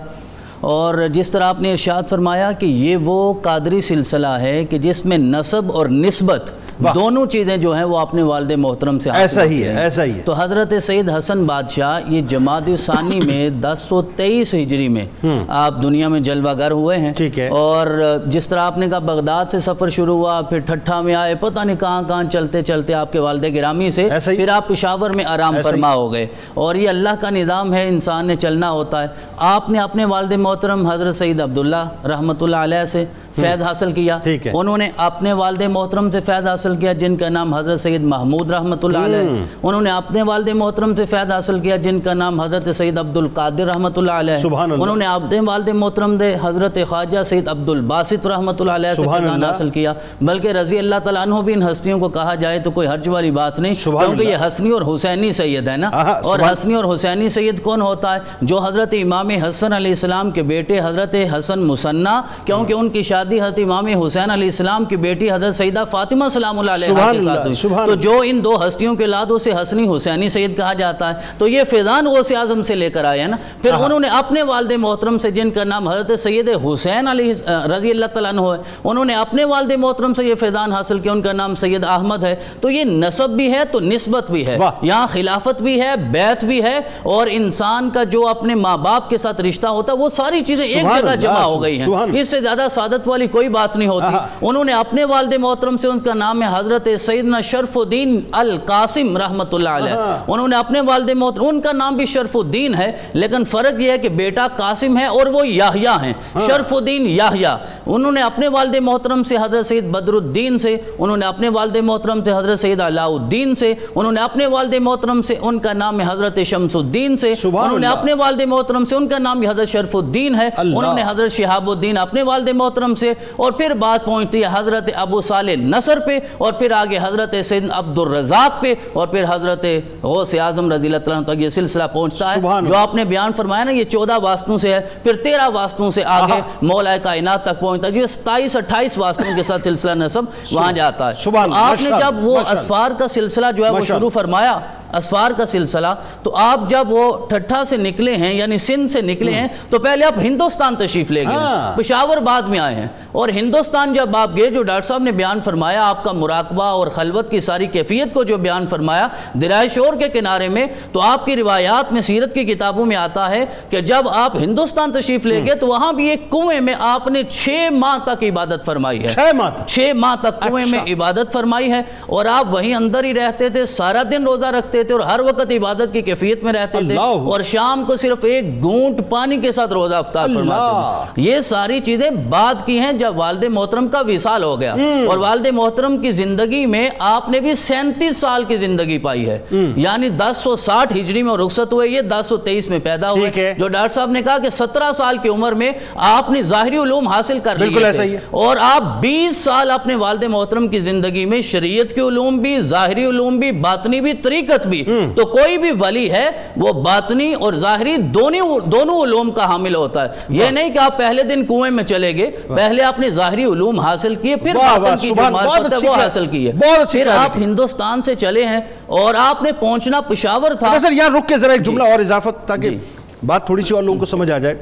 اور جس طرح آپ نے ارشاد فرمایا کہ یہ وہ قادری سلسلہ ہے کہ جس میں نصب اور نسبت دونوں چیزیں جو ہیں وہ اپنے والد محترم سے ایسا ہی ہے۔ ایسا ہی ہے تو حضرت سید حسن بادشاہ یہ جماعت ثانی میں دس سو تیئیس ہجری میں آپ دنیا میں جلوہ گر ہوئے ہیں ٹھیک ہے۔ اور جس طرح آپ نے کہا بغداد سے سفر شروع ہوا پھر ٹھٹھا میں آئے پتہ نہیں کہاں کہاں چلتے چلتے آپ کے والد گرامی سے۔ پھر آپ پشاور میں آرام۔ فرما ہو گئے اور یہ اللہ کا نظام ہے انسان نے چلنا ہوتا ہے آپ نے اپنے والد محترم حضرت سید عبداللہ رحمۃ اللہ علیہ سے فیض حاصل کیا۔ انہوں نے اپنے والد محترم سے فیض حاصل کیا جن کا نام حضرت سید محمود رحمۃ اللہ علیہ انہوں نے اپنے والد محترم سے فیض حاصل کیا جن کا نام حضرت سید عبد القادر رحمۃ اللہ علیہ۔ انہوں نے اپنے والد محترم دے حضرت خواجہ سید عبد الباسط رحمۃ اللہ علیہ سے فیضان اللہ۔ حاصل کیا بلکہ رضی اللہ تعالیٰ عنہ بھی ان ہستیوں کو کہا جائے تو کوئی حرج والی بات نہیں کیونکہ۔ یہ حسنی اور حسینی سید ہے نا اور حسنی اور حسینی سید کون ہوتا ہے جو حضرت امام حسن علیہ السلام کے بیٹے حضرت حسن مسنہ کیونکہ ان کی شادی حضرت امام حسین علیہ السلام کی بیٹی حضرت سیدہ فاطمہ سلام اللہ علیہ کے ساتھ ہوئی۔ تو۔ جو ان دو ہستیوں کے لاد اسے حسنی حسینی سید کہا جاتا ہے تو یہ فیضان غوث اعظم سے لے کر آئے ہیں نا۔ پھر انہوں نے اپنے والد محترم سے جن کا نام حضرت سید حسین علی رضی اللہ تعالیٰ عنہ ہے انہوں نے اپنے والد محترم سے یہ فیضان حاصل کیا۔ ان کا نام سید احمد ہے۔ تو یہ نسب بھی ہے تو نسبت بھی ہے۔ یہاں خلافت بھی ہے بیت بھی ہے اور انسان کا جو اپنے ماں باپ کے ساتھ رشتہ ہوتا ہے وہ ساری چیزیں ایک جگہ جمع ہو گئی ہیں۔ اس سے زیادہ سعادت والی کوئی بات نہیں ہوتی۔ انہوں نے اپنے والد محترم سے ان کا نام ہے حضرت سیدنا شرف الدین القاسم رحمۃ اللہ علیہ انہوں نے اپنے والد محترم ان کا نام بھی شرف الدین ہے لیکن فرق یہ ہے کہ بیٹا قاسم ہے اور وہ یاہیا ہیں۔ شرف الدین یاہیا انہوں نے اپنے والد محترم سے حضرت سید بدر الدین سے انہوں نے اپنے والد محترم سے حضرت سید علاء الدین سے انہوں نے اپنے والد محترم سے ان کا نام ہے حضرت شمس الدین سے انہوں نے۔ اپنے والد محترم سے ان کا نام حضرت شرف الدین ہے۔ انہوں نے حضرت شہاب الدین اپنے والد محترم سے اور پھر بات پہنچتی ہے حضرت ابو صالح نصر پہ اور پھر آگے حضرت سید عبد الرزاق پہ اور پھر حضرت غوث اعظم رضی اللہ تعالیٰ تک یہ سلسلہ پہنچتا ہے جو آپ نے بیان فرمایا نا یہ چودہ واسطوں سے ہے پھر تیرہ واسطوں سے آگے مولا کائنات تک پہنچتا ہے۔ جو ستائیس اٹھائیس واسطوں کے ساتھ سلسلہ نصب وہاں جاتا ہے۔ آپ نے جب وہ۔ اسفار کا سلسلہ جو ہے وہ شروع فرمایا اسفار کا سلسلہ تو آپ جب وہ ٹھٹھا سے نکلے ہیں یعنی سندھ سے نکلے ہیں تو پہلے آپ ہندوستان تشریف لے گئے۔ ہاں۔ پشاور بعد میں آئے ہیں۔ اور ہندوستان جب آپ گئے جو ڈاکٹر صاحب نے بیان فرمایا آپ کا مراقبہ اور خلوت کی ساری کیفیت کو جو بیان فرمایا درائے شور کے کنارے میں تو آپ کی روایات میں سیرت کی کتابوں میں آتا ہے کہ جب آپ ہندوستان تشریف لے گئے تو وہاں بھی ایک کنویں میں آپ نے چھ ماہ تک عبادت فرمائی ہے۔ چھ ماہ تک؟ چھ ماہ تک کنویں میں اچھا۔ عبادت فرمائی ہے۔ اور آپ وہیں اندر ہی رہتے تھے سارا دن روزہ رکھتے تھے اور ہر وقت عبادت کی کیفیت میں رہتے تھے اور شام کو صرف ایک گونٹ پانی کے ساتھ روزہ افطار فرماتے تھے۔ یہ ساری چیزیں بعد کی ہیں جب والد محترم کا وصال ہو گیا۔ اور والد محترم کی زندگی میں آپ نے بھی سینتیس سال کی زندگی پائی ہے۔ یعنی دس سو ساٹھ ہجری میں رخصت ہوئے یہ دس سو تیئیس میں پیدا ہوئے۔ جو ڈاکٹر صاحب نے کہا کہ سترہ سال کی عمر میں آپ نے ظاہری علوم حاصل کر لیے تھے۔ اور آپ بیس سال اپنے والد محترم کی زندگی میں شریعت کے علوم بھی ظاہری علوم بھی باطنی بھی طریقت بھی تو کوئی بھی ولی ہے وہ باطنی اور ظاہری دونوں علوم کا حامل ہوتا ہے۔ یہ نہیں کہ آپ پہلے دن کنویں میں چلے گئے پہلے آپ نے ظاہری علوم حاصل کیے پھر باطن کی جو وہ حاصل کی ہے بہت اچھی پھر آپ ہندوستان سے چلے ہیں اور آپ نے پہنچنا پشاور تھا۔ سر یہاں رک کے ذرا ایک جملہ اور اضافت تاکہ جی۔ بات تھوڑی سی اور لوگوں کو سمجھ آ جائے۔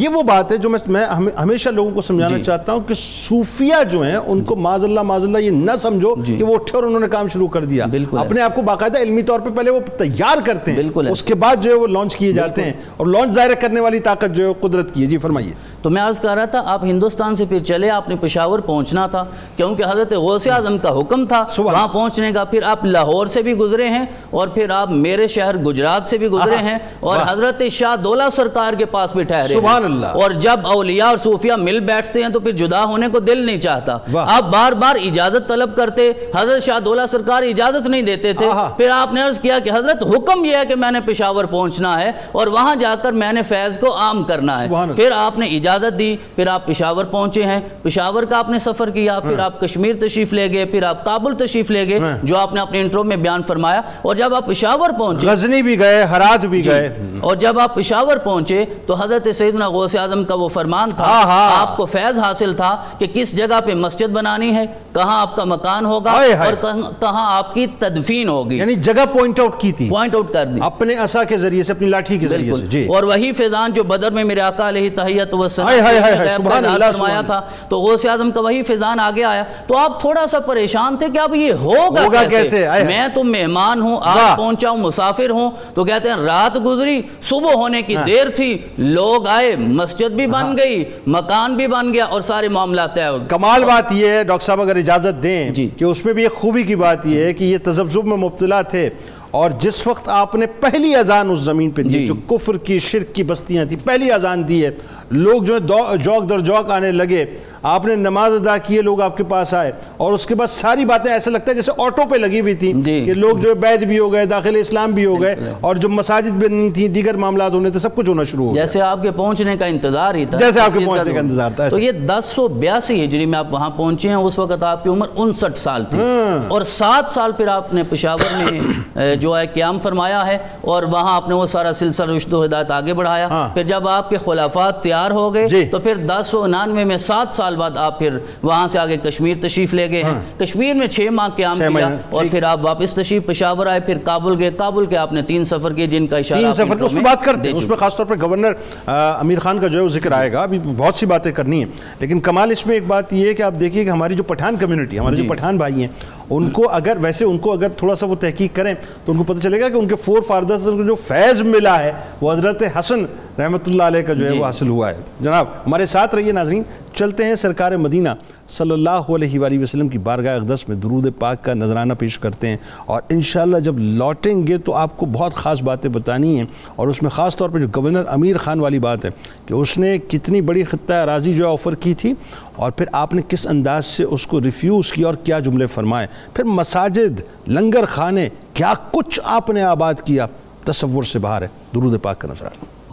یہ وہ بات ہے جو میں میں ہم- ہمیشہ لوگوں کو سمجھانا جی۔ چاہتا ہوں کہ صوفیہ جو ہیں ان کو معاذ اللہ معاذ اللہ یہ نہ سمجھو جی۔ کہ وہ اٹھے اور انہوں نے کام شروع کر دیا۔ اپنے آپ کو باقاعدہ علمی طور پہ پہلے وہ تیار کرتے ہیں۔ اس کے بعد جو ہے وہ لانچ کیے جاتے ہیں اور لانچ ظاہر کرنے والی طاقت جو ہے قدرت کی ہے۔ جی فرمائیے۔ تو میں عرض کر رہا تھا آپ ہندوستان سے پھر چلے آپ نے پشاور پہنچنا تھا کیونکہ حضرت غوث اعظم کا حکم تھا وہاں پہنچنے کا۔ پھر آپ لاہور سے بھی گزرے ہیں اور پھر آپ میرے شہر گجرات سے بھی گزرے ہیں اور۔ حضرت شاہ دولہ سرکار کے پاس بھی ٹھہرے ہیں۔ سبحان اللہ۔ اور جب اولیاء اور صوفیہ مل بیٹھتے ہیں تو پھر جدا ہونے کو دل نہیں چاہتا۔ آپ بار بار اجازت طلب کرتے حضرت شاہ دولہ سرکار اجازت نہیں دیتے تھے۔ پھر آپ نے عرض کیا کہ حضرت حکم یہ ہے کہ میں نے پشاور پہنچنا ہے اور وہاں جا کر میں نے فیض کو عام کرنا ہے۔ پھر آپ نے اجازت دی پھر آپ پشاور پہنچے ہیں پشاور کا آپ نے سفر کیا پھر آپ کشمیر تشریف لے گئے پھر آپ کابل تشریف لے گئے ہاں۔ جو آپ نے اپنے انٹرو میں بیان فرمایا اور جب آپ پشاور پہنچے غزنی بھی گئے ہرات بھی گئے اور جب آپ پشاور پہنچے تو حضرت سیدنا غوث اعظم کا وہ فرمان تھا۔ آپ کو فیض حاصل تھا کہ کس جگہ پہ مسجد بنانی ہے کہاں آپ کا مکان ہوگا۔ اور کہاں- آپ کی تدفین ہوگی۔ یعنی جگہ پوائنٹ آؤٹ کی تھی۔ پوائنٹ آؤٹ کر دی۔ اپنے عصا کے ذریعے سے اپنی لاٹھی کے ذریعے سے۔ جی۔ اور وہی فیضان جو بدر میں میرے آقا علیہ تحیت و فرمایا تھا تو غوث اعظم کا وہی فیضان آگے آیا۔ تو آپ تھوڑا سا پریشان تھے کہ اب یہ ہوگا کیسے؟ میں تو مہمان ہوں۔ آج پہنچا ہوں مسافر ہوں۔ تو کہتے ہیں رات گزری صبح ہونے کی ہاں۔ دیر تھی لوگ آئے مسجد بھی بن گئی مکان بھی بن گیا اور سارے معاملات کمال بات یہ ہے ڈاکٹر صاحب اگر اجازت دیں جی۔ کہ اس میں بھی ایک خوبی کی بات یہ ہے کہ یہ تذبذب میں مبتلا تھے اور جس وقت آپ نے پہلی اذان اس زمین پہ دی جی۔ جو کفر کی شرک کی بستیاں تھیں پہلی اذان دی ہے لوگ جو ہے جوک در جوک آنے لگے آپ نے نماز ادا کیے لوگ آپ کے پاس آئے اور اس کے بعد ساری باتیں ایسا لگتا ہے جیسے آٹو پہ لگی ہوئی تھیں جی۔ کہ لوگ جو ہے بیعت بھی ہو گئے داخل اسلام بھی ہو گئے اور جو مساجد بننی تھیں دیگر معاملات ہونے تھے سب کچھ ہونا شروع ہو گیا جیسے آپ کے پہنچنے کا انتظار ہی تھا جیسے آپ کے پہنچنے کا انتظار تھا، تو۔ یہ دس سو بیاسی ہجری میں آپ وہاں پہنچے ہیں اس وقت آپ کی عمر انسٹھ سال تھی ہاں۔ اور سات سال پھر آپ نے پشاور میں جو ہے قیام فرمایا ہے اور وہاں آپ نے وہ سارا سلسلہ رشد و ہدایت آگے بڑھایا۔ ہاں۔ پھر جب آپ کے خلافات تیار ہو گئے جی۔ تو پھر دس سو انانوے میں سات سال بعد آپ پھر وہاں سے آگے کشمیر تشریف لے گئے ہیں۔ کشمیر میں چھ ماہ قیام کیا اور۔ پھر آپ واپس تشریف پشاور آئے پھر کابل گئے۔ کابل کے آپ نے تین سفر کیے جن کا اشارہ تین سفر۔ اس میں بات کرتے ہیں۔ اس میں خاص طور پر گورنر امیر خان کا جو ہے وہ ذکر آئے گا۔ ابھی بہت سی باتیں کرنی ہیں۔ لیکن کمال اس میں ایک بات یہ ہے کہ آپ دیکھیے کہ ہماری جو پٹھان کمیونٹی ہمارے جو جی۔ پٹھان بھائی ہیں ان کو اگر ویسے ان کو اگر تھوڑا سا وہ تحقیق کریں تو ان کو پتہ چلے گا کہ ان کے فور فادرز کو جو فیض ملا ہے وہ حضرت حسن رحمۃ اللہ علیہ کا جو ہے جی۔ وہ حاصل ہوا ہے جناب ہمارے ساتھ رہیے ناظرین چلتے ہیں سرکار مدینہ صلی اللہ علیہ وآلہ وسلم کی بارگاہ اقدس میں درود پاک کا نذرانہ پیش کرتے ہیں اور انشاءاللہ جب لوٹیں گے تو آپ کو بہت خاص باتیں بتانی ہیں اور اس میں خاص طور پہ جو گورنر امیر خان والی بات ہے کہ اس نے کتنی بڑی خطہ اراضی جو ہے آفر کی تھی اور پھر آپ نے کس انداز سے اس کو ریفیوز کیا اور کیا جملے فرمائے پھر مساجد، لنگر خانے، کیا کچھ آپ نے آباد کیا؟ تصور سے باہر ہے۔ درود پاک کا نذرانہ۔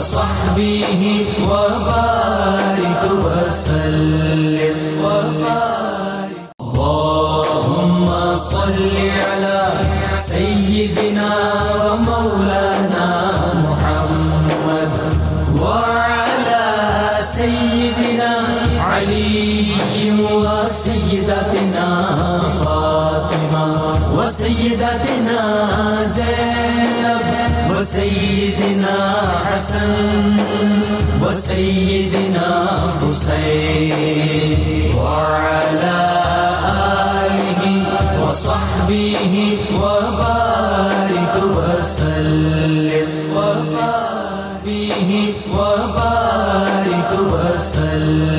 وصحبه وبارك وسلم. وبارك اللهم صل على سيدنا الحسن وسيدنا حسين وعلى آله وصحبه وبارك وسلم وصحبه وبارك وسلم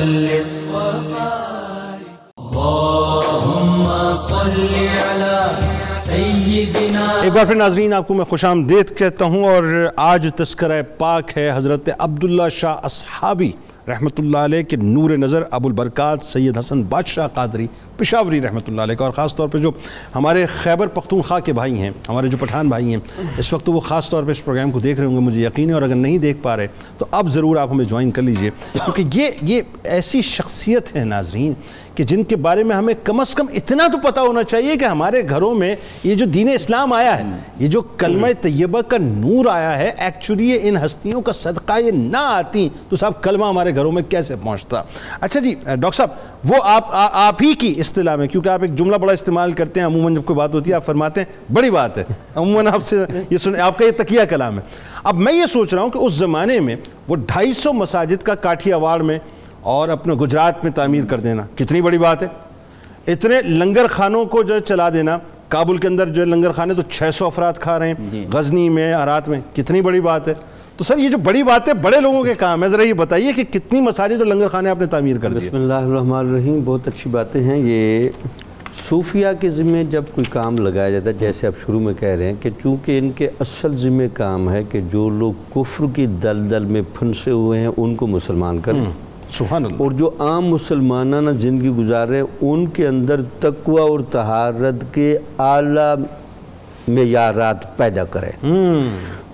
ایک بار پھر ناظرین، آپ کو میں خوش آمدید کہتا ہوں اور آج تذکرہ پاک ہے حضرت عبداللہ شاہ اصحابی رحمۃ اللہ علیہ کے نور نظر ابو البرکات سید حسن بادشاہ قادری پشاوری رحمۃ اللہ علیہ کا۔ اور خاص طور پہ جو ہمارے خیبر پختونخوا کے بھائی ہیں، ہمارے جو پٹھان بھائی ہیں، اس وقت وہ خاص طور پہ اس پروگرام کو دیکھ رہے ہوں گے، مجھے یقین ہے، اور اگر نہیں دیکھ پا رہے تو اب ضرور آپ ہمیں جوائن کر لیجیے۔ کیونکہ یہ یہ ایسی شخصیت ہے ناظرین کہ جن کے بارے میں ہمیں کم از کم اتنا تو پتہ ہونا چاہیے کہ ہمارے گھروں میں یہ جو دین اسلام آیا ہے، یہ جو کلمہ طیبہ کا نور آیا ہے ایکچولی یہ ان ہستیوں کا صدقہ یہ نہ آتی تو صاحب کلمہ ہمارے گھروں میں کیسے پہنچتا؟ اچھا جی ڈاکٹر صاحب، وہ آپ آپ ہی کی اصطلاح میں، کیونکہ آپ ایک جملہ بڑا استعمال کرتے ہیں، عموماً جب کوئی بات ہوتی ہے آپ فرماتے ہیں، بڑی بات ہے۔ عموماً آپ سے یہ سن، آپ کا یہ تقیہ کلام ہے۔ اب میں یہ سوچ رہا ہوں کہ اس زمانے میں وہ ڈھائی سو مساجد کا کاٹھی اواڑ میں اور اپنے گجرات میں تعمیر کر دینا۔ کتنی بڑی بات ہے۔ اتنے لنگر خانوں کو جو چلا دینا۔ کابل کے اندر جو لنگر خانے تو چھ سو افراد کھا رہے ہیں۔ غزنی میں ارات میں۔ کتنی بڑی بات ہے۔ تو سر یہ جو بڑی بات ہے بڑے لوگوں کے کام ہے۔ ذرا یہ بتائیے کہ کتنی مساجد اور لنگر خانے آپ نے تعمیر کر دیے۔ بسم اللہ الرحمن الرحیم۔ بہت اچھی باتیں ہیں۔ یہ صوفیہ کے ذمہ جب کوئی کام لگایا جاتا ہے جیسے آپ شروع میں کہہ رہے ہیں کہ چونکہ ان کے اصل ذمہ کام ہے کہ جو لوگ کفر کی دلدل میں پھنسے ہوئے ہیں ان کو مسلمان کریں سبحان اللہ. اور جو عام مسلمانانہ زندگی گزار رہے ان کے اندر تقوی اور طہارت کے اعلیٰ معیارات پیدا کریں۔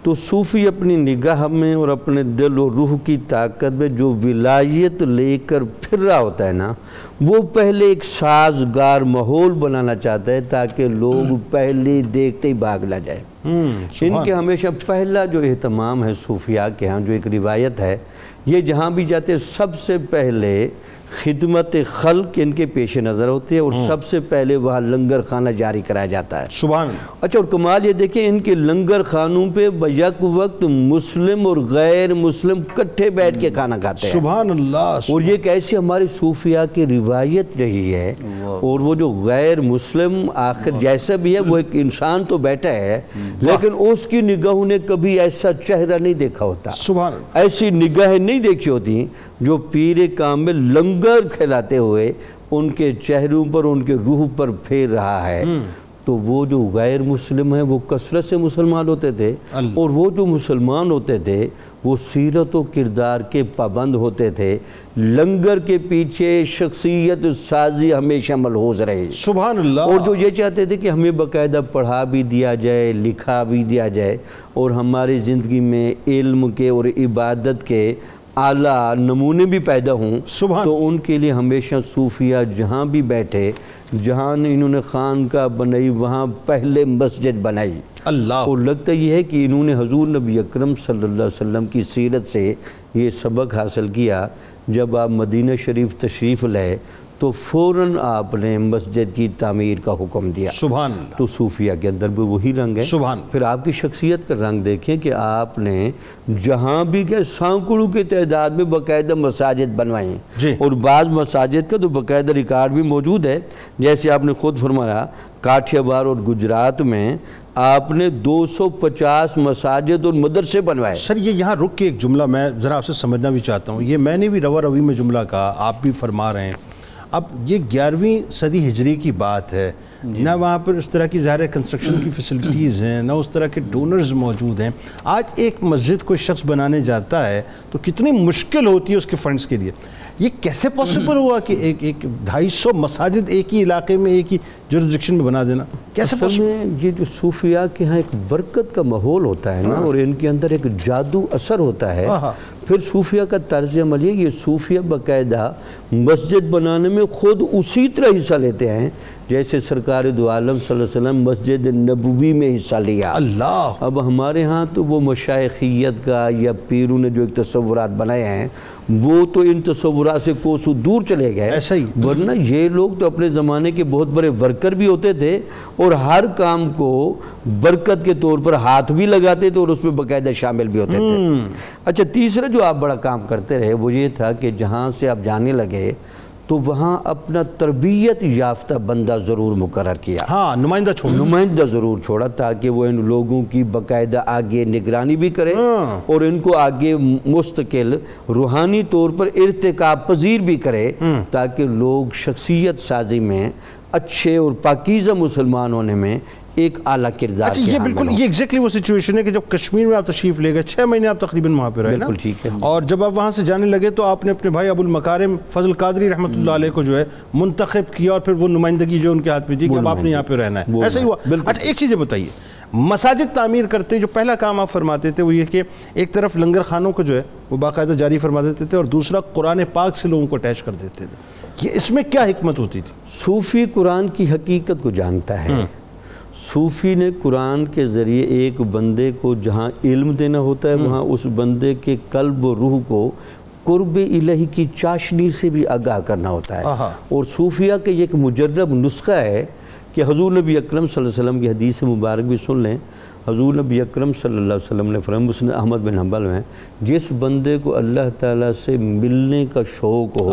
تو صوفی اپنی نگاہ میں اور اپنے دل و روح کی طاقت میں جو ولایت لے کر پھر رہا ہوتا ہے نا وہ پہلے ایک سازگار ماحول بنانا چاہتا ہے تاکہ لوگ پہلے دیکھتے ہی بھاگ نہ جائے ان کے ہمیشہ پہلا جو اہتمام ہے صوفیاء کے ہاں جو ایک روایت ہے یہ جہاں بھی جاتے سب سے پہلے خدمت خلق ان کے پیش نظر ہوتے ہیں اور سب سے پہلے وہاں لنگر خانہ جاری کرایا جاتا ہے۔ سبحان اچھا اور کمال یہ دیکھیں ان کے لنگر خانوں پہ بیک وقت مسلم اور غیر مسلم کٹھے بیٹھ کے کھانا کھاتے ہیں۔ سبحان اللہ اور یہ ایک ایسی ہماری صوفیاء کی روایت رہی ہے اور وہ جو غیر مسلم آخر جیسا بھی ہے وہ ایک انسان تو بیٹھا ہے لیکن اس کی نگاہوں نے کبھی ایسا چہرہ نہیں دیکھا ہوتا۔ سبحان ایسی نگاہیں نہیں دیکھی ہوتی جو پیر کام میں لنگر کھلاتے ہوئے ان کے چہروں پر ان کے روح پر پھیر رہا ہے۔ تو وہ جو غیر مسلم ہیں وہ کثرت سے مسلمان ہوتے تھے۔ اور وہ جو مسلمان ہوتے تھے وہ سیرت و کردار کے پابند ہوتے تھے۔ لنگر کے پیچھے شخصیت سازی ہمیشہ ملحوظ رہے۔ سبحان اللہ۔ اور جو یہ چاہتے تھے کہ ہمیں باقاعدہ پڑھا بھی دیا جائے لکھا بھی دیا جائے۔ اور ہماری زندگی میں علم کے اور عبادت کے اعلیٰ نمونے بھی پیدا ہوں سبحان تو ان کے لیے ہمیشہ صوفیہ جہاں بھی بیٹھے جہاں انہوں نے خانقاہ بنائی وہاں پہلے مسجد بنائی۔ اللہ۔ اور لگتا یہ ہے کہ انہوں نے حضور نبی اکرم صلی اللہ علیہ وسلم کی سیرت سے یہ سبق حاصل کیا۔ جب آپ مدینہ شریف تشریف لائے تو فوراً آپ نے مسجد کی تعمیر کا حکم دیا۔ سبحان اللہ۔ تو صوفیہ کے اندر بھی وہی رنگ ہے۔ سبحان پھر آپ کی شخصیت کا رنگ دیکھیں کہ آپ نے جہاں بھی گئے سینکڑوں کی تعداد میں باقاعدہ مساجد بنوائیں جی۔ اور بعض مساجد کا تو باقاعدہ ریکارڈ بھی موجود ہے۔ جیسے آپ نے خود فرمایا کاٹھیا بار اور گجرات میں آپ نے دو سو پچاس مساجد اور مدرسے بنوائے۔ سر یہ یہاں رک کے ایک جملہ میں ذرا آپ سے سمجھنا بھی چاہتا ہوں۔ یہ میں نے بھی روا روی میں جملہ کہا آپ بھی فرما رہے ہیں۔ اب یہ گیارہویں صدی ہجری کی بات ہے نہ وہاں پر اس طرح کی ظاہر کنسٹرکشن کی فیسلٹیز ہیں نہ اس طرح کے ڈونرز موجود ہیں۔ آج ایک مسجد کوئی شخص بنانے جاتا ہے تو کتنی مشکل ہوتی ہے اس کے فنڈز کے لیے۔ یہ کیسے پاسبل ہوا کہ ایک ایک ڈھائی سو مساجد ایک ہی علاقے میں ایک ہی جورزکشن میں بنا دینا؟ کیسے؟ میں یہ جو صوفیاء کے ہاں ایک برکت کا ماحول ہوتا ہے نا اور ان کے اندر ایک جادو اثر ہوتا ہے۔ ہاں ہاں۔ پھر صوفیہ کا طرز عمل یہ یہ صوفیہ باقاعدہ مسجد بنانے میں خود اسی طرح حصہ لیتے ہیں جیسے سرکار دو عالم صلی اللہ علیہ وسلم مسجد نبوی میں حصہ لیا۔ اللہ! اب ہمارے ہاں تو وہ مشائخیت کا یا پیروں نے جو ایک تصورات بنائے ہیں وہ تو ان تصورات سے کوسو دور چلے گئے۔ ایسا ہی۔ ورنہ یہ لوگ تو اپنے زمانے کے بہت بڑے ورکر بھی ہوتے تھے اور ہر کام کو برکت کے طور پر ہاتھ بھی لگاتے تھے اور اس میں باقاعدہ شامل بھی ہوتے تھے۔ اچھا تیسرا جو آپ بڑا کام کرتے رہے وہ یہ تھا کہ جہاں سے آپ جانے لگے تو وہاں اپنا تربیت یافتہ بندہ ضرور مقرر کیا۔ ہاں نمائندہ چھوڑ۔ نمائندہ ضرور چھوڑا تاکہ وہ ان لوگوں کی باقاعدہ آگے نگرانی بھی کرے ہاں۔ اور ان کو آگے مستقل روحانی طور پر ارتکاب پذیر بھی کرے تاکہ لوگ شخصیت سازی میں اچھے اور پاکیزہ مسلمان ہونے میں ایک اعلیٰ کردار اچھا یہ بالکل۔ یہ ایگزیکٹلی وہ سچویشن ہے کہ جب کشمیر میں آپ تشریف لے گئے چھ مہینے آپ تقریباً وہاں پہ رہے بالکل ٹھیک ہے۔ اور جب آپ وہاں سے جانے لگے تو آپ نے اپنے بھائی ابو المکارم فضل قادری رحمۃ اللہ علیہ کو جو ہے منتخب کیا اور پھر وہ نمائندگی جو ان کے ہاتھ میں تھی کہ اب آپ نے یہاں پہ رہنا ہے۔ ایسا ہی ہوا۔ اچھا ایک چیز بتائیے مساجد تعمیر کرتے جو پہلا کام آپ فرماتے تھے وہ یہ کہ ایک طرف لنگر خانوں کو جو ہے وہ باقاعدہ جاری فرما دیتے تھے اور دوسرا قرآن پاک سے لوگوں کو اٹیچ کر دیتے تھے۔ یہ اس میں کیا حکمت ہوتی تھی؟ صوفی قرآن کی حقیقت کو جانتا ہے۔ صوفی نے قرآن کے ذریعے ایک بندے کو جہاں علم دینا ہوتا ہے وہاں اس بندے کے قلب و روح کو قرب الہی کی چاشنی سے بھی آگاہ کرنا ہوتا ہے۔ اور صوفیہ کے یہ ایک مجرب نسخہ ہے کہ حضور نبی اکرم صلی اللہ علیہ وسلم کی حدیث مبارک بھی سن لیں حضور نبی اکرم صلی اللہ علیہ وسلم نے فرم مسلم احمد بن حنبل میں جس بندے کو اللہ تعالیٰ سے ملنے کا شوق ہو۔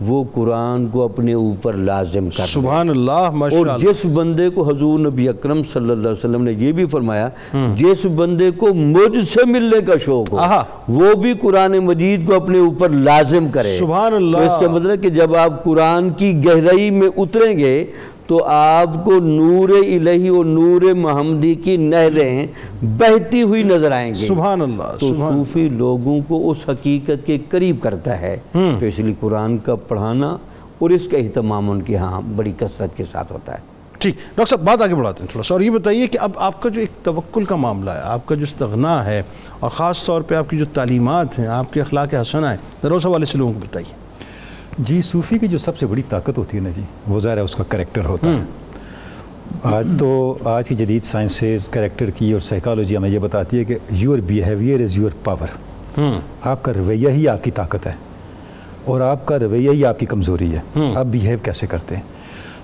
وہ قرآن کو اپنے اوپر لازم کر سبحان اللہ اور جس بندے کو حضور نبی اکرم صلی اللہ علیہ وسلم نے یہ بھی فرمایا جس بندے کو مجھ سے ملنے کا شوق ہو۔ وہ بھی قرآن مجید کو اپنے اوپر لازم کرے سبحان اللہ۔ اس کا مطلب ہے کہ جب آپ قرآن کی گہرائی میں اتریں گے تو آپ کو نور الہی اور نور محمدی کی نہریں بہتی ہوئی نظر آئیں گے۔ سبحان اللہ تو سبحان صوفی لوگوں کو اس حقیقت کے قریب کرتا ہے تو اس لیے قرآن کا پڑھانا اور اس کا اہتمام ان کے ہاں بڑی کثرت کے ساتھ ہوتا ہے۔ ٹھیک ڈاکٹر صاحب بات آگے بڑھاتے ہیں تھوڑا سا اور یہ بتائیے کہ اب آپ کا جو ایک توکل کا معاملہ ہے آپ کا جو استغنا ہے اور خاص طور پہ آپ کی جو تعلیمات ہیں آپ کے اخلاق حسنہ ہیں ذرا اس حوالے سے لوگوں کو بتائیے۔ جی صوفی کی جو سب سے بڑی طاقت ہوتی ہے نا جی وہ ظاہر ہے اس کا کریکٹر ہوتا ہے۔ آج تو آج کی جدید سائنسز کریکٹر کی اور سائیکالوجی ہمیں یہ بتاتی ہے کہ your behaviour is your power آپ کا رویہ ہی آپ کی طاقت ہے اور آپ کا رویہ ہی آپ کی کمزوری ہے۔ آپ بیہیو کیسے کرتے ہیں؟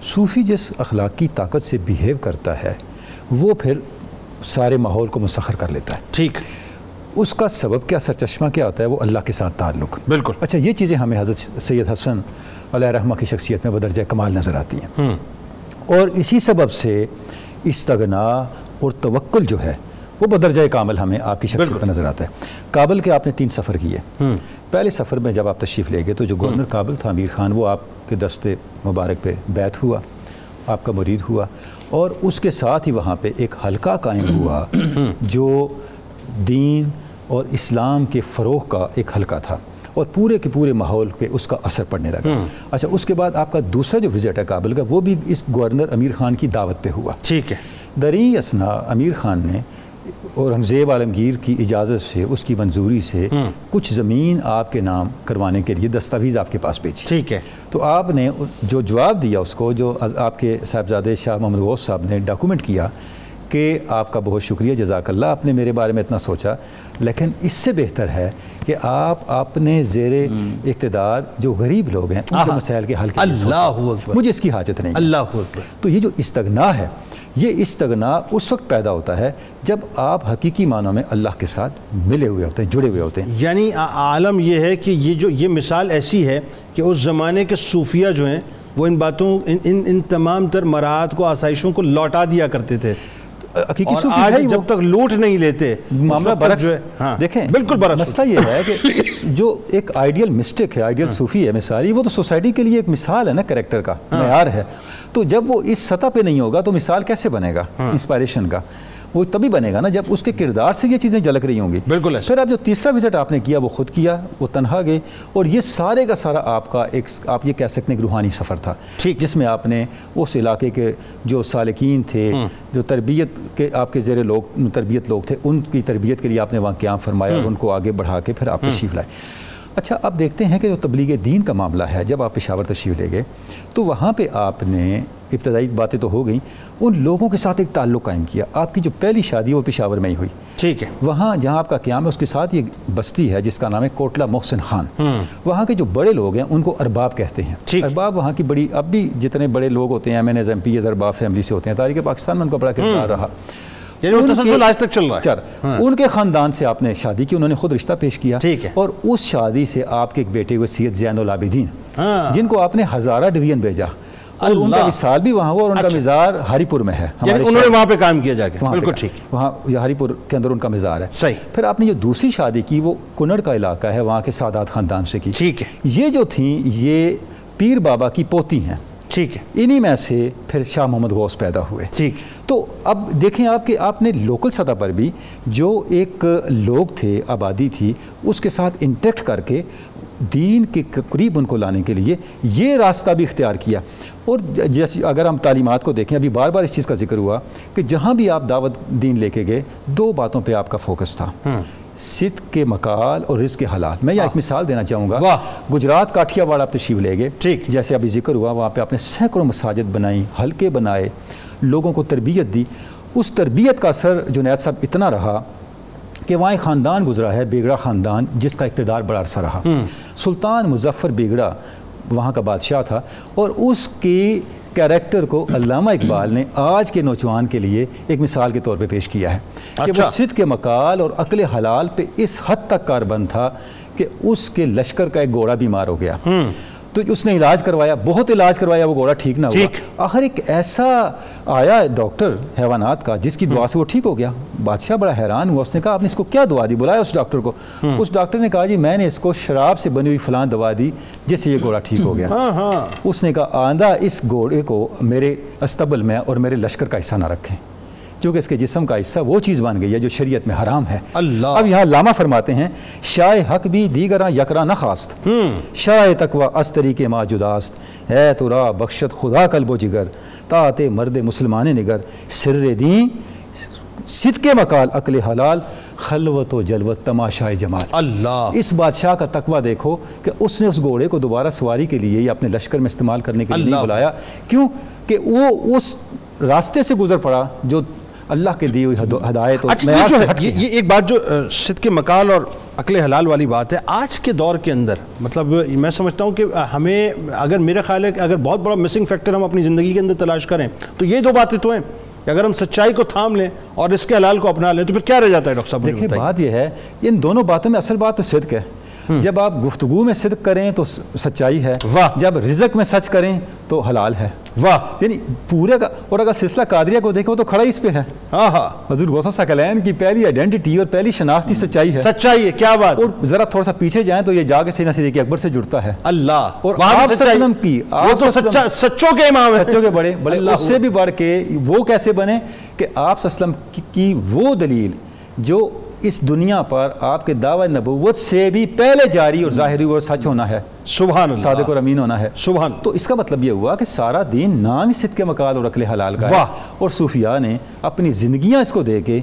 صوفی جس اخلاقی طاقت سے بیہیو کرتا ہے وہ پھر سارے ماحول کو مسخر کر لیتا ہے۔ ٹھیک۔ اس کا سبب کیا سرچشمہ کیا ہوتا ہے؟ وہ اللہ کے ساتھ تعلق. بالکل. اچھا یہ چیزیں ہمیں حضرت سید حسن علیہ رحمہ کی شخصیت میں بدرجہ کمال نظر آتی ہیں. اور اسی سبب سے استغنا اور توکل جو ہے وہ بدرجہ کامل ہمیں آپ کی شخصیت میں نظر آتا ہے. کابل کے آپ نے تین سفر کیے. پہلے سفر میں جب آپ تشریف لے گئے تو جو گورنر کابل تھا امیر خان وہ آپ کے دستے مبارک پہ بیت ہوا آپ کا مرید ہوا اور اس کے ساتھ ہی وہاں پہ ایک حلقہ قائم ہوا جو دین اور اسلام کے فروغ کا ایک حلقہ تھا اور پورے کے پورے ماحول پہ اس کا اثر پڑنے لگا۔ اچھا اس کے بعد آپ کا دوسرا جو وزٹ ہے کابل کا وہ بھی اس گورنر امیر خان کی دعوت پہ ہوا۔ ٹھیک ہے۔ دری اسنا امیر خان نے اور ہمزیب عالمگیر کی اجازت سے اس کی منظوری سے کچھ زمین آپ کے نام کروانے کے لیے دستاویز آپ کے پاس بھیجی۔ ٹھیک ہے۔ تو آپ نے جو جواب دیا اس کو جو آپ کے صاحبزادے شاہ محمد غوث صاحب نے ڈاکومنٹ کیا کہ آپ کا بہت شکریہ جزاک اللہ آپ نے میرے بارے میں اتنا سوچا لیکن اس سے بہتر ہے کہ آپ اپنے زیر اقتدار جو غریب لوگ ہیں ان کے۔ مسائل کے حل کے اللہ۔ مجھے اس کی حاجت نہیں ہے۔ اللہ اکبر تو یہ جو استغنا ہے یہ استغنا اس وقت پیدا ہوتا ہے جب آپ حقیقی معنوں میں اللہ کے ساتھ ملے ہوئے ہوتے ہیں جڑے ہوئے ہوتے ہیں یعنی عالم یہ ہے کہ یہ جو یہ مثال ایسی ہے کہ اس زمانے کے صوفیہ جو ہیں وہ ان باتوں ان ان, ان تمام تر مراحت کو آسائشوں کو لوٹا دیا کرتے تھے حقیقی صوفی ہے جب تک لوٹ نہیں لیتے معاملہ برعکس جو ہے ہاں دیکھیں بالکل برعکس۔ مسئلہ یہ ہے کہ جو ایک آئیڈیل مسٹک ہے آئیڈیل صوفی ہے مثالی وہ تو سوسائٹی کے لیے ایک مثال ہے نا کریکٹر کا معیار ہے۔ تو جب وہ اس سطح پہ نہیں ہوگا تو مثال کیسے بنے گا؟ انسپائریشن کا۔ وہ تبھی بنے گا نا جب اس کے کردار سے یہ چیزیں جھلک رہی ہوں گی۔ بالکل پھر اب جو تیسرا وزٹ آپ نے کیا وہ خود کیا وہ تنہا گئے اور یہ سارے کا سارا آپ کا ایک آپ یہ کہہ سکتے ہیں روحانی سفر تھا۔ ٹھیک۔ جس میں آپ نے اس علاقے کے جو سالکین تھے جو تربیت کے آپ کے زیر لوگ تربیت لوگ تھے ان کی تربیت کے لیے آپ نے وہاں قیام فرمایا اور ان کو آگے بڑھا کے پھر آپ تشریف لائے۔ اچھا اب دیکھتے ہیں کہ جو تبلیغ دین کا معاملہ ہے جب آپ پشاور تشریف لے گئے تو وہاں پہ آپ نے ابتدائی باتیں تو ہو گئیں ان لوگوں کے ساتھ ایک تعلق قائم کیا۔ آپ کی جو پہلی شادی وہ پشاور میں ہی ہوئی۔ ٹھیک ہے۔ وہاں جہاں آپ کا قیام ہے اس کے ساتھ یہ بستی ہے جس کا نام ہے کوٹلا محسن خان۔ وہاں کے جو بڑے لوگ ہیں ان کو ارباب کہتے ہیں۔ ارباب وہاں کی بڑی اب بھی جتنے بڑے لوگ ہوتے ہیں M N As M P As Arbab family سے ہوتے ہیں تاریخ پاکستان میں ان کا بڑا کردار رہا۔ یعنی وہ تسلسل آج تک چل رہا ہے۔ چر ان کے خاندان سے آپ نے شادی کی انہوں نے خود رشتہ پیش کیا۔ ٹھیک ہے۔ اور اس شادی سے آپ کے ایک بیٹے ہوئے سید زین العابدین ہاں۔ جن کو آپ نے ہزارہ ڈویژن بھیجا۔ اور ان کا۔ مثال بھی وہاں ہوا اور ان کا اچھا۔ مزار ہری پور میں ہے۔ یعنی انہوں نے وہاں پہ کام کیا جا کے۔ بالکل ٹھیک۔ وہاں ہری پور کے اندر ان کا مزار ہے۔ صحیح۔ پھر آپ نے جو دوسری شادی کی وہ کنڑ کا علاقہ ہے وہاں کے سادات خاندان سے کی۔ ٹھیک ہے۔ یہ جو تھیں یہ پیر بابا کی پوتی ہیں۔ ٹھیک ہے۔ انہی میں سے پھر شاہ محمد غوث پیدا ہوئے۔ ٹھیک۔ تو اب دیکھیں آپ کہ آپ نے لوکل سطح پر بھی جو ایک لوگ تھے آبادی تھی اس کے ساتھ انٹیکٹ کر کے دین کے قریب ان کو لانے کے لیے یہ راستہ بھی اختیار کیا۔ اور جیسے اگر ہم تعلیمات کو دیکھیں ابھی بار بار اس چیز کا ذکر ہوا کہ جہاں بھی آپ دعوت دین لے کے گئے دو باتوں پہ آپ کا فوکس تھا۔ صدق کے مکال اور رزق کے حلال۔ میں یہ ایک مثال دینا چاہوں گا۔ واہ۔ گجرات کاٹھیا واڑ آپ تشریف لے گئے۔ ٹھیک۔ جیسے ابھی ذکر ہوا وہاں پہ آپ نے سینکڑوں مساجد بنائی حلقے بنائے لوگوں کو تربیت دی۔ اس تربیت کا اثر جنید صاحب اتنا رہا کہ وہاں ایک خاندان گزرا ہے بیگڑا خاندان جس کا اقتدار بڑا عرصہ رہا۔ سلطان مظفر بیگڑا وہاں کا بادشاہ تھا اور اس کی کیریکٹر کو علامہ اقبال نے آج کے نوجوان کے لیے ایک مثال کے طور پہ پیش کیا ہے کہ اچھا۔ وہ صدق کے مکال اور عقل حلال پہ اس حد تک کاربند تھا کہ اس کے لشکر کا ایک گھوڑا بیمار ہو گیا تو اس نے علاج کروایا بہت علاج کروایا وہ گھوڑا ٹھیک نہ ہوا۔ آخر ایک ایسا آیا ڈاکٹر حیوانات کا جس کی دعا سے وہ ٹھیک ہو گیا۔ بادشاہ بڑا حیران ہوا اس نے کہا آپ نے اس کو کیا دعا دی؟ بلایا اس ڈاکٹر کو۔ اس ڈاکٹر نے کہا جی میں نے اس کو شراب سے بنی ہوئی فلان دوا دی جس سے یہ گھوڑا ٹھیک ہو گیا۔ ہاں ہاں۔ اس نے کہا آندہ اس گھوڑے کو میرے استبل میں اور میرے لشکر کا حصہ نہ رکھیں۔ کیونکہ اس کے جسم کا حصہ وہ چیز بن گئی ہے جو شریعت میں حرام ہے۔ اللہ۔ اب یہاں علامہ فرماتے ہیں شاہ حق بھی دیگراں یکرا نہ خواست۔ شاہ تقوی اس طریقے ما جداست۔ اے تو را بخشت خدا قلب و جگر طاعت مرد مسلمان نگر سر دین صدق مقال عقل حلال خلوت و جلوت تماشائے جمال۔ اللہ۔ اس بادشاہ کا تقوی دیکھو کہ اس نے اس گھوڑے کو دوبارہ سواری کے لیے یا اپنے لشکر میں استعمال کرنے کے لیے نہیں بلایا۔ کیوں؟ کہ وہ اس راستے سے گزر پڑا جو اللہ کے دی ہوئی ہد- ہدایت اچھا یہ ایک بات جو صدق مکال اور عقل حلال والی بات ہے آج کے دور کے اندر مطلب میں سمجھتا ہوں کہ ہمیں اگر میرا خیال ہے کہ اگر بہت بڑا مسنگ فیکٹر ہم اپنی زندگی کے اندر تلاش کریں تو یہ دو باتیں تو ہیں۔ کہ اگر ہم سچائی کو تھام لیں اور اس کے حلال کو اپنا لیں تو پھر کیا رہ جاتا ہے ڈاکٹر صاحب؟ دیکھیں۔ بات یہ ہے ان دونوں باتوں میں اصل بات تو صدق ہے۔ جب آپ گفتگو میں صدق کریں تو سچائی ہے۔ واہ۔ جب رزق میں سچ کریں تو حلال ہے۔ واہ۔ یعنی پورے کا اور اگر سلسلہ قادریہ کو دیکھو تو کھڑا اس پہ ہے۔ ہاں ہاں حضور غوث سکلین کی پہلی آئیڈینٹی اور پہلی شناختی سچائی ہے۔ سچائی ہے کیا بات۔ اور ذرا تھوڑا سا پیچھے جائیں تو یہ جا کے سیدھا سیدھے اکبر سے جڑتا ہے۔ اللہ۔ اور آپ وسلم کی وہ تو سچوں کے امام ہیں۔ بچوں کے بڑے بڑے۔ اس سے بھی بڑھ کے وہ کیسے بنے کہ آپ وسلم کی وہ دلیل جو اس دنیا پر آپ کے دعوی نبوت سے بھی پہلے جاری اور ظاہری اور سچ ہونا ہے۔ سبحان اللہ۔ صادق اور امین ہونا ہے۔ سبحان۔ تو اس کا مطلب یہ ہوا کہ سارا دین نام ہی صدق مقال اور عقل حلال کا ہے۔ واہ۔ اور صوفیاء نے اپنی زندگیاں اس کو دے کے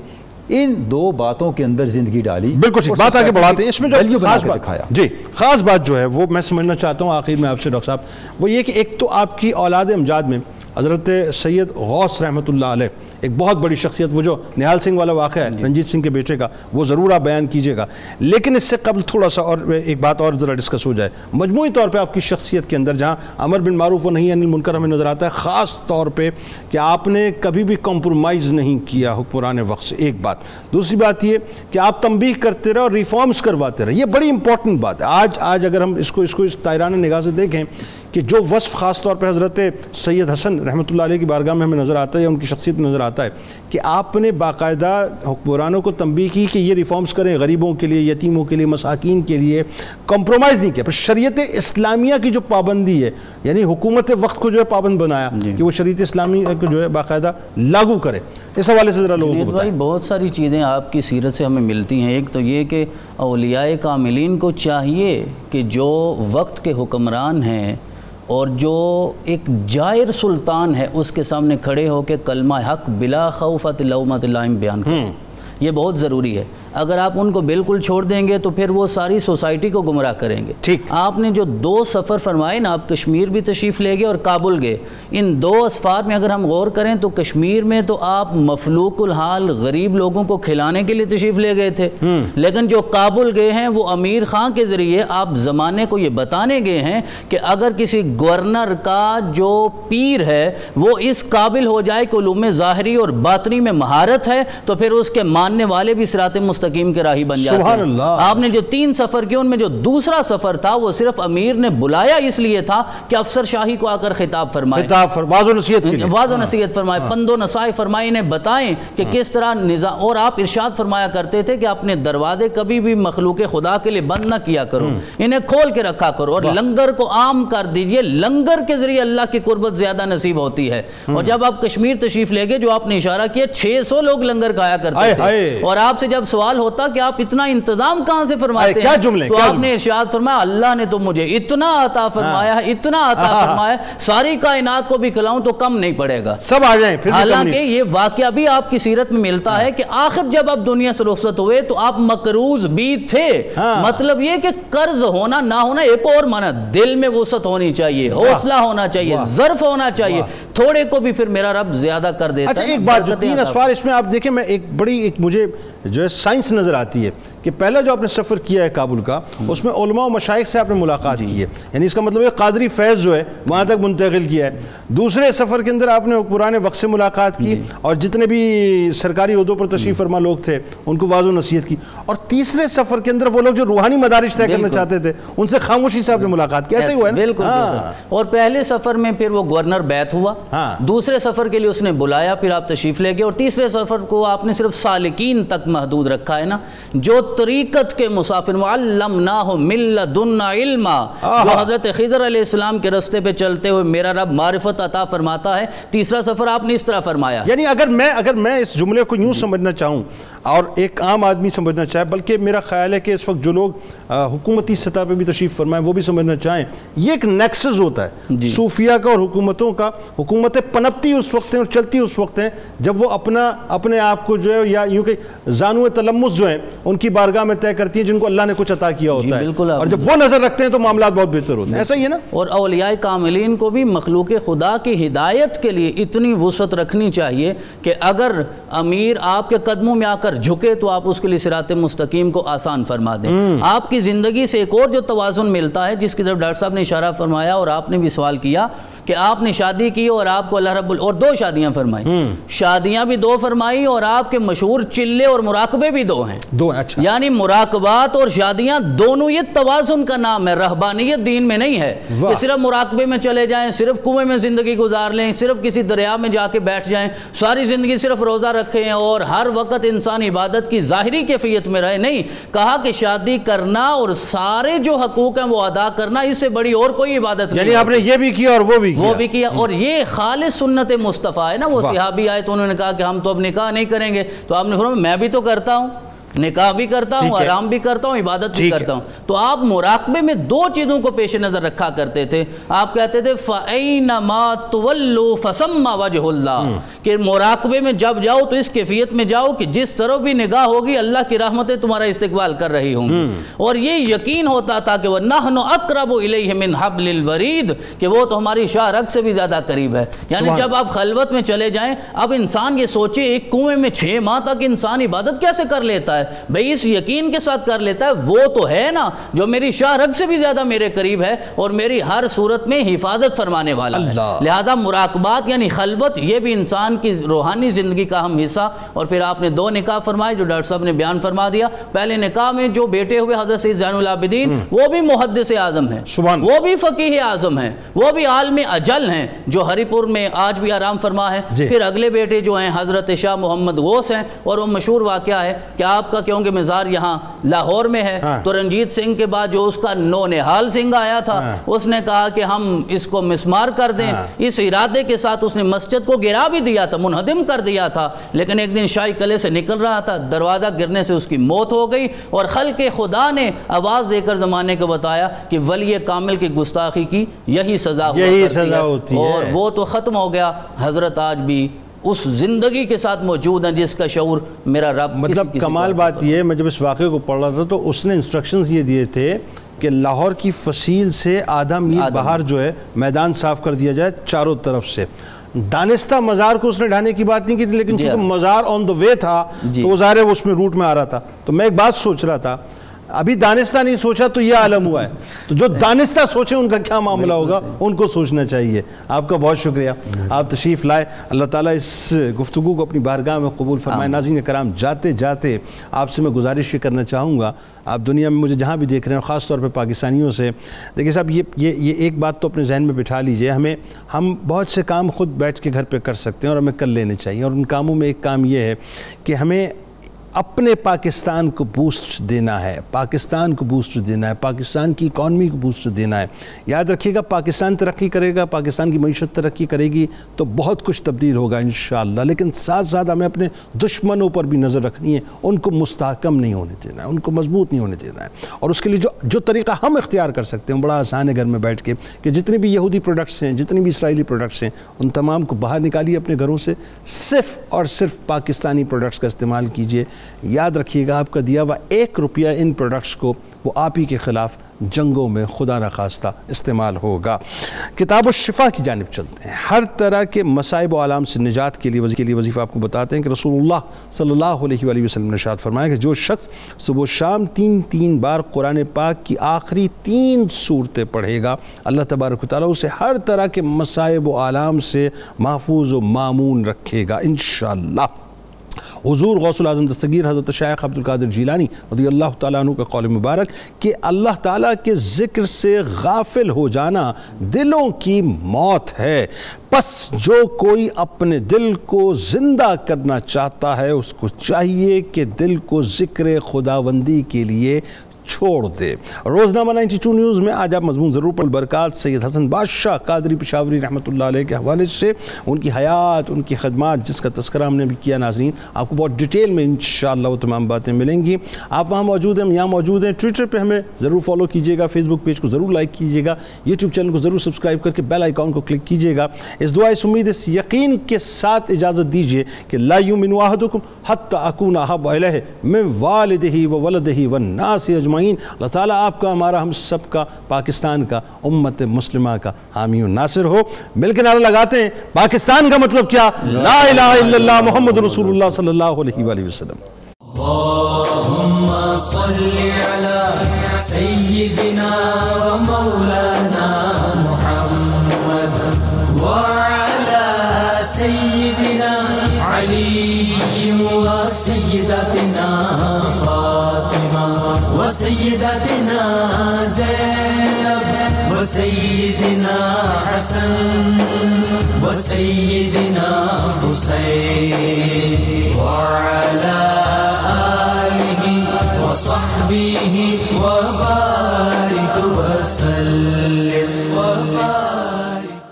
ان دو باتوں کے اندر زندگی ڈالی۔ بالکل بات آگے بڑھاتے ہیں۔ اس میں جو خاص بات دکھایا۔ جی خاص بات جو ہے وہ میں سمجھنا چاہتا ہوں آخر میں آپ سے ڈاکٹر صاحب وہ یہ کہ ایک تو آپ کی اولاد امجاد میں حضرت سید غوث رحمۃ اللہ علیہ ایک بہت بڑی شخصیت وہ جو نہال سنگھ والا واقعہ ہے رنجیت سنگھ کے بیٹے کا وہ ضرور آپ بیان کیجیے گا۔ لیکن اس سے قبل تھوڑا سا اور ایک بات اور ذرا ڈسکس ہو جائے۔ مجموعی طور پہ آپ کی شخصیت کے اندر جہاں امر بن معروف و نہیں انل منکر ہمیں نظر آتا ہے خاص طور پہ کہ آپ نے کبھی بھی کمپرومائز نہیں کیا حکمران وقت سے۔ ایک بات۔ دوسری بات یہ کہ آپ تنبیہ کرتے رہے اور ریفارمز کرواتے رہے۔ یہ بڑی امپورٹنٹ بات ہے۔ آج آج اگر ہم اس کو اس کو اس تائران نگاہ سے دیکھیں کہ جو وصف خاص طور پہ حضرت سید حسن رحمۃ اللہ علیہ کی بارگاہ میں ہمیں نظر آتا ہے یا ان کی شخصیت میں نظر آتا ہے کہ آپ نے باقاعدہ حکمرانوں کو تنبیہ کی کہ یہ ریفارمز کریں غریبوں کے لیے یتیموں کے لیے مساکین کے لیے کمپرومائز نہیں کیا۔ پر شریعت اسلامیہ کی جو پابندی ہے یعنی حکومت وقت کو جو ہے پابند بنایا کہ وہ شریعت اسلامی کو جو ہے باقاعدہ لاگو کرے۔ اس حوالے سے ذرا لوگوں کو بھائی بہت ساری چیزیں آپ کی سیرت سے ہمیں ملتی ہیں۔ ایک تو یہ کہ اولیاء کاملین کو چاہیے کہ جو وقت کے حکمران ہیں اور جو ایک جائر سلطان ہے اس کے سامنے کھڑے ہو کے کلمہ حق بلا خوفت لومت لائم بیان کریں یہ بہت ضروری ہے۔ اگر آپ ان کو بالکل چھوڑ دیں گے تو پھر وہ ساری سوسائٹی کو گمراہ کریں گے۔ ٹھیک۔ آپ نے جو دو سفر فرمائے نا آپ کشمیر بھی تشریف لے گئے اور کابل گئے۔ ان دو اسفار میں اگر ہم غور کریں تو کشمیر میں تو آپ مفلوق الحال غریب لوگوں کو کھلانے کے لیے تشریف لے گئے تھے۔ لیکن جو کابل گئے ہیں وہ امیر خان کے ذریعے آپ زمانے کو یہ بتانے گئے ہیں کہ اگر کسی گورنر کا جو پیر ہے وہ اس قابل ہو جائے کہ علوم ظاہری اور باطنی میں مہارت ہے تو پھر اس کے ماننے والے بھی سرات مستقیم کے راہی بن جاتے سبحان ہیں اللہ۔ آپ نے جو تین سفر کیے ان میں جو دوسرا سفر تھا وہ صرف امیر نے بلایا اس لیے تھا کہ افسر شاہی کو آ کر خطاب فرمائے۔ خطاب فر واضح نصیحت کے لیے۔ واضح و نصیحت فرمائے۔ پند و نصائح فرمائے انہیں بتائیں کہ کس طرح نظام اور آپ ارشاد فرمایا کرتے تھے کہ اپنے دروازے کبھی بھی مخلوق خدا کے لیے بند نہ کیا کرو۔ انہیں کھول کے رکھا کرو اور لنگر کو عام کر دیجیے۔ لنگر کے ذریعے اللہ کی قربت زیادہ نصیب ہوتی ہے۔ اور جب آپ کشمیر تشریف لے گئے جو آپ نے اشارہ کیا چھ سو لوگ لنگر کھایا کرتے تھے۔ اور آپ سے جب سوال ہوتا کہ آپ اتنا انتظام کہاں سے فرماتے ہائے، کیا ہیں؟ جملے، تو آپ؟ نے ارشاد فرمایا اللہ نے تو مجھے اتنا عطا فرمایا ہے اتنا عطا فرمایا ہے۔ ساری کائنات کو بھی کھلاؤں تو کم نہیں پڑے گا۔ سب آ جائیں حالانکہ۔ یہ واقعہ بھی آپ کی سیرت میں ملتا ہے کہ آخر جب آپ دنیا سے رخصت ہوئے تو آپ مقروض بھی تھے۔ ہاں۔ مطلب یہ کہ قرض ہونا نہ ہونا ایک اور معنی دل میں وسعت ہونی چاہیے حوصلہ ہونا چاہیے ظرف ہونا چاہیے۔ تھوڑے کو بھی پھر میرا رب زیادہ کر دیتا اچھا ہے ایک بات جو تین اسفار اس میں آپ دیکھیں میں ایک بڑی ایک مجھے جو ہے سائنس نظر آتی ہے کہ پہلا جو آپ نے سفر کیا ہے کابل کا اس میں علماء و مشائق سے آپ نے ملاقات کی ہے۔ یعنی اس کا مطلب ہے قادری فیض جو ہے وہاں تک منتقل کیا ہے۔ دوسرے سفر کے اندر آپ نے قرآن وقت سے ملاقات کی اور جتنے بھی سرکاری عہدوں پر تشریف فرما لوگ تھے ان کو واضح و نصیحت کی۔ اور تیسرے سفر کے اندر وہ لوگ جو روحانی مدارج طے کرنا۔ چاہتے تھے ان سے خاموشی سے آپ نے ملاقات کی۔ ایسے ہی ہوا ہے؟ بالکل۔ ہاں۔ بالکل۔ اور پہلے سفر میں پھر وہ گورنر بیت ہوا۔ ہاں۔ دوسرے سفر کے لیے اس نے بلایا پھر آپ تشریف لے گئے۔ اور تیسرے سفر کو آپ نے صرف سالکین تک محدود رکھا۔ ہے نا جو طریقت کے مسافر وَعَلَّمْنَاهُ مِن لَدُنَّا عِلْمًا۔ جو حضرت خضر علیہ السلام کے رستے پہ چلتے ہوئے میرا رب معرفت عطا فرماتا ہے۔ تیسرا سفر آپ نے اس طرح فرمایا۔ یعنی اگر میں اگر میں اس جملے کو یوں سمجھنا چاہوں اور ایک عام آدمی سمجھنا چاہے بلکہ میرا خیال ہے کہ اس وقت جو لوگ حکومتی سطح پہ بھی تشریف فرمائیں وہ بھی سمجھنا چاہیں یہ ایک نیکسز ہوتا ہے۔ جی۔ صوفیہ کا اور حکومتوں کا حکومتیں پنپتی اس وقت ہیں اور چلتی اس وقت ہیں جب وہ اپنا اپنے آپ کو جو ہے یا یوں کہ زانو تلمس جو ہیں ان کی بارگاہ میں طے کرتی ہیں جن کو اللہ نے کچھ عطا کیا ہوتا ہے۔ بالکل آپ اور جب وہ نظر رکھتے ہیں تو معاملات بہت بہتر ہوتے ہیں۔ ایسا ہی ہے نا؟ اور اولیاء کاملین کو بھی مخلوق خدا کی ہدایت کے لیے اتنی وسعت رکھنی چاہیے کہ اگر امیر آپ کے قدموں میں آ کر جھکے تو آپ اس کے لیے صراط مستقیم کو آسان فرما دیں۔ آپ کی زندگی سے ایک اور جو توازن ملتا ہے جس کی طرف ڈاکٹر صاحب نے اشارہ فرمایا اور آپ نے بھی سوال کیا کہ آپ نے شادی کی اور آپ کو اللہ رب ال... اور دو شادیاں فرمائی. شادیاں بھی دو فرمائی اور آپ کے مشہور چلے اور مراقبے بھی دو ہیں. دو اچھا. یعنی مراقبات اور شادیاں دونوں یہ توازن کا نام ہے رہبانیت دین میں نہیں ہے۔ کہ صرف مراقبے میں چلے جائیں صرف کنویں میں زندگی گزار لیں صرف کسی دریا میں جا کے بیٹھ جائیں ساری زندگی صرف روزہ رکھیں اور ہر وقت انسان عبادت کی ظاہری کیفیت میں رہے۔ نہیں کہا کہ شادی کرنا اور سارے جو حقوق ہیں وہ ادا کرنا اس سے بڑی اور کوئی عبادت نہیں یعنی آپ نے یہ بھی کیا اور وہ بھی وہ بھی کیا۔ اور یہ خالص سنت مصطفیٰ ہے نا وہ صحابی آئے تو انہوں نے کہا کہ ہم تو اب نکاح نہیں کریں گے۔ تو آپ نے فرمایا میں بھی تو کرتا ہوں نکاح بھی کرتا ہوں۔ آرام بھی کرتا ہوں عبادت بھی۔ کرتا ہوں۔ تو آپ مراقبے میں دو چیزوں کو پیش نظر رکھا کرتے تھے۔ آپ کہتے تھے فَأَيْنَمَا تُوَلُّوا فَسَمَّا وَجْهُ اللَّهِ۔ کہ مراقبے میں جب جاؤ تو اس کیفیت میں جاؤ کہ جس طرف بھی نگاہ ہوگی اللہ کی رحمتیں تمہارا استقبال کر رہی ہوں گی۔ اور یہ یقین ہوتا تھا کہ وہ نحن اقرب الیہ من حبل الورید کہ وہ تو ہماری شاہ رگ سے بھی زیادہ قریب ہے۔ یعنی جب آپ خلوت میں چلے جائیں اب انسان یہ سوچے ایک کنویں میں چھ ماہ تک انسان عبادت کیسے کر لیتا ہے؟ بھئی اس یقین کے ساتھ کر لیتا ہے وہ تو ہے نا جو میری شاہ رگ سے بھی زیادہ میرے قریب ہے اور میری ہر صورت میں حفاظت فرمانے والا ہے۔ لہذا مراقبات یعنی خلوت یہ بھی انسان کی روحانی زندگی کا اہم حصہ اور پھر آپ نے دو نکاح فرمائے جو ڈاکٹر صاحب نے بیان فرما دیا پہلے نکاح میں جو بیٹے ہوئے حضرت سید زین العابدین وہ بھی محدث اعظم ہیں سبحان وہ بھی فقیہ اعظم ہیں وہ بھی عالم اجل ہیں جو ہری پور میں آج بھی آرام فرما ہے جی۔ پھر اگلے بیٹے جو ہیں حضرت شاہ محمد غوث ہیں اور وہ مشہور واقعہ ہے کہ آپ کا کیونکہ مزار یہاں لاہور میں ہے ہاں۔ تو رنجیت سنگھ کے بعد جو اس کا نو نہال سنگھ آیا تھا ہاں۔ اس نے کہا کہ ہم اس کو مسمار کر دیں ہاں۔ اس ارادے کے ساتھ اس نے مسجد کو گرا بھی دیا تھا منہدم کر دیا تھا۔ لیکن ایک دن شاہی قلعے سے نکل رہا تھا۔ دروازہ گرنے سے اس کی موت ہو گئی اور خلق خدا نے آواز دے کر زمانے کو بتایا کہ ولی کامل کی گستاخی کی یہی سزا یہی سزا ہوتی ہے۔ اور وہ تو ختم ہو گیا۔ حضرت آج بھی اس زندگی کے ساتھ موجود ہیں جس کا شعور میرا رب کسی- مطلب کسی کمال عطا بات یہ ہے میں جب اس واقعے کو پڑھ رہا تھا تو اس نے انسٹرکشنز یہ دیے تھے کہ لاہور کی فصیل سے آدھا میل باہر جو ہے میدان صاف کر دیا جائے چاروں طرف سے۔ دانستہ مزار کو اس نے ڈھانے کی بات نہیں کی تھی لیکن جی چونکہ ہاں۔ مزار آن دا وے تھا جی۔ تو وہ ظاہر ہے وہ اس میں روٹ میں آ رہا تھا تو میں ایک بات سوچ رہا تھا ابھی دانستہ نہیں سوچا تو یہ عالم ہوا ہے۔ تو جو دانستہ سوچے ان کا کیا معاملہ ہوگا؟ ان کو سوچنا چاہیے۔ آپ کا بہت شکریہ۔ آپ تشریف لائے۔ اللہ تعالیٰ اس گفتگو کو اپنی بارگاہ میں قبول فرمائے۔ ناظرین کرام جاتے جاتے آپ سے میں گزارش یہ کرنا چاہوں گا۔ آپ دنیا میں مجھے جہاں بھی دیکھ رہے ہیں خاص طور پہ پاکستانیوں سے۔ دیکھیں صاحب یہ یہ یہ ایک بات تو اپنے ذہن میں بٹھا لیجیے۔ ہمیں ہم بہت سے کام خود بیٹھ کے گھر پہ کر سکتے ہیں اور ہمیں کر لینے چاہیے۔ اور ان کاموں میں ایک کام یہ ہے کہ ہمیں اپنے پاکستان کو بوسٹ دینا ہے۔ پاکستان کو بوسٹ دینا ہے۔ پاکستان کی اکانومی کو بوسٹ دینا ہے۔ یاد رکھیے گا، پاکستان ترقی کرے گا، پاکستان کی معیشت ترقی کرے گی تو بہت کچھ تبدیل ہوگا انشاءاللہ۔ لیکن ساتھ ساتھ ہمیں اپنے دشمنوں پر بھی نظر رکھنی ہے۔ ان کو مستحکم نہیں ہونے دینا ہے، ان کو مضبوط نہیں ہونے دینا ہے۔ اور اس کے لیے جو جو طریقہ ہم اختیار کر سکتے ہیں بڑا آسان ہے گھر میں بیٹھ کے کہ جتنے بھی یہودی پروڈکٹس ہیں، جتنی بھی اسرائیلی پروڈکٹس ہیں، ان تمام کو باہر نکالیے اپنے گھروں سے۔ صرف اور صرف پاکستانی پروڈکٹس کا استعمال کیجیے۔ یاد رکھیے گا آپ کا دیا ہوا ایک روپیہ ان پروڈکٹس کو وہ آپ ہی کے خلاف جنگوں میں خدا نخواستہ استعمال ہوگا۔ کتاب و شفا کی جانب چلتے ہیں۔ ہر طرح کے مصائب و علام سے نجات کے لیے وظیفہ کے لیے وظیفہ آپ کو بتاتے ہیں کہ رسول اللہ صلی اللہ علیہ وآلہ وسلم نے ارشاد فرمایا کہ جو شخص صبح و شام تین تین بار قرآن پاک کی آخری تین صورتیں پڑھے گا، اللہ تبارک و تعالیٰ اسے ہر طرح کے مصائب و علام سے محفوظ و معمون رکھے گا، انشاءاللہ۔ حضور غوث العظم دستگیر حضرت شیخ عبد القادر جیلانی رضی اللہ تعالیٰ عنہ کا قول مبارک کہ اللہ تعالیٰ کے ذکر سے غافل ہو جانا دلوں کی موت ہے۔ پس جو کوئی اپنے دل کو زندہ کرنا چاہتا ہے، اس کو چاہیے کہ دل کو ذکر خداوندی کے لیے چھوڑ دے۔ روزنامہ 92 نیوز میں آج آپ مضمون ضرور پر برکات سید حسن بادشاہ قادری پشاوری رحمۃ اللہ علیہ کے حوالے سے ان کی حیات، ان کی خدمات، جس کا تذکرہ ہم نے بھی کیا ناظرین، آپ کو بہت ڈیٹیل میں انشاءاللہ وہ تمام باتیں ملیں گی۔ آپ وہاں موجود ہیں یہاں موجود ہیں۔ ٹویٹر پہ ہمیں ضرور فالو کیجیے گا، فیس بک پیج کو ضرور لائک کیجیے گا۔ یوٹیوب چینل کو ضرور سبسکرائب کر کے بیل آئیکن کو کلک کیجیے گا۔ اس دعا، اس امید، اس یقین کے ساتھ اجازت دیجیے کہ لا یومن احدکم حتی اکون احب الیہ من والدہ و ولدہ والناس اجمعین۔ اجمعین۔ اللہ تعالیٰ آپ کا، ہمارا، ہم سب کا، پاکستان کا، امت مسلمہ کا، حامی و ناصر ہو۔ مل کے نعرہ لگاتے ہیں۔ پاکستان کا مطلب کیا؟ لا الہ الا اللہ محمد رسول اللہ صلی اللہ علیہ وآلہ وسلم۔ اللهم صل على سيدنا ومولانا محمد وعلى سيدنا علي وسيدتنا فاطمة وسيدتنا زينب وسيدنا حسن وسيدنا حسین. وعلا آلہ وصحبہ وبارک وسلم.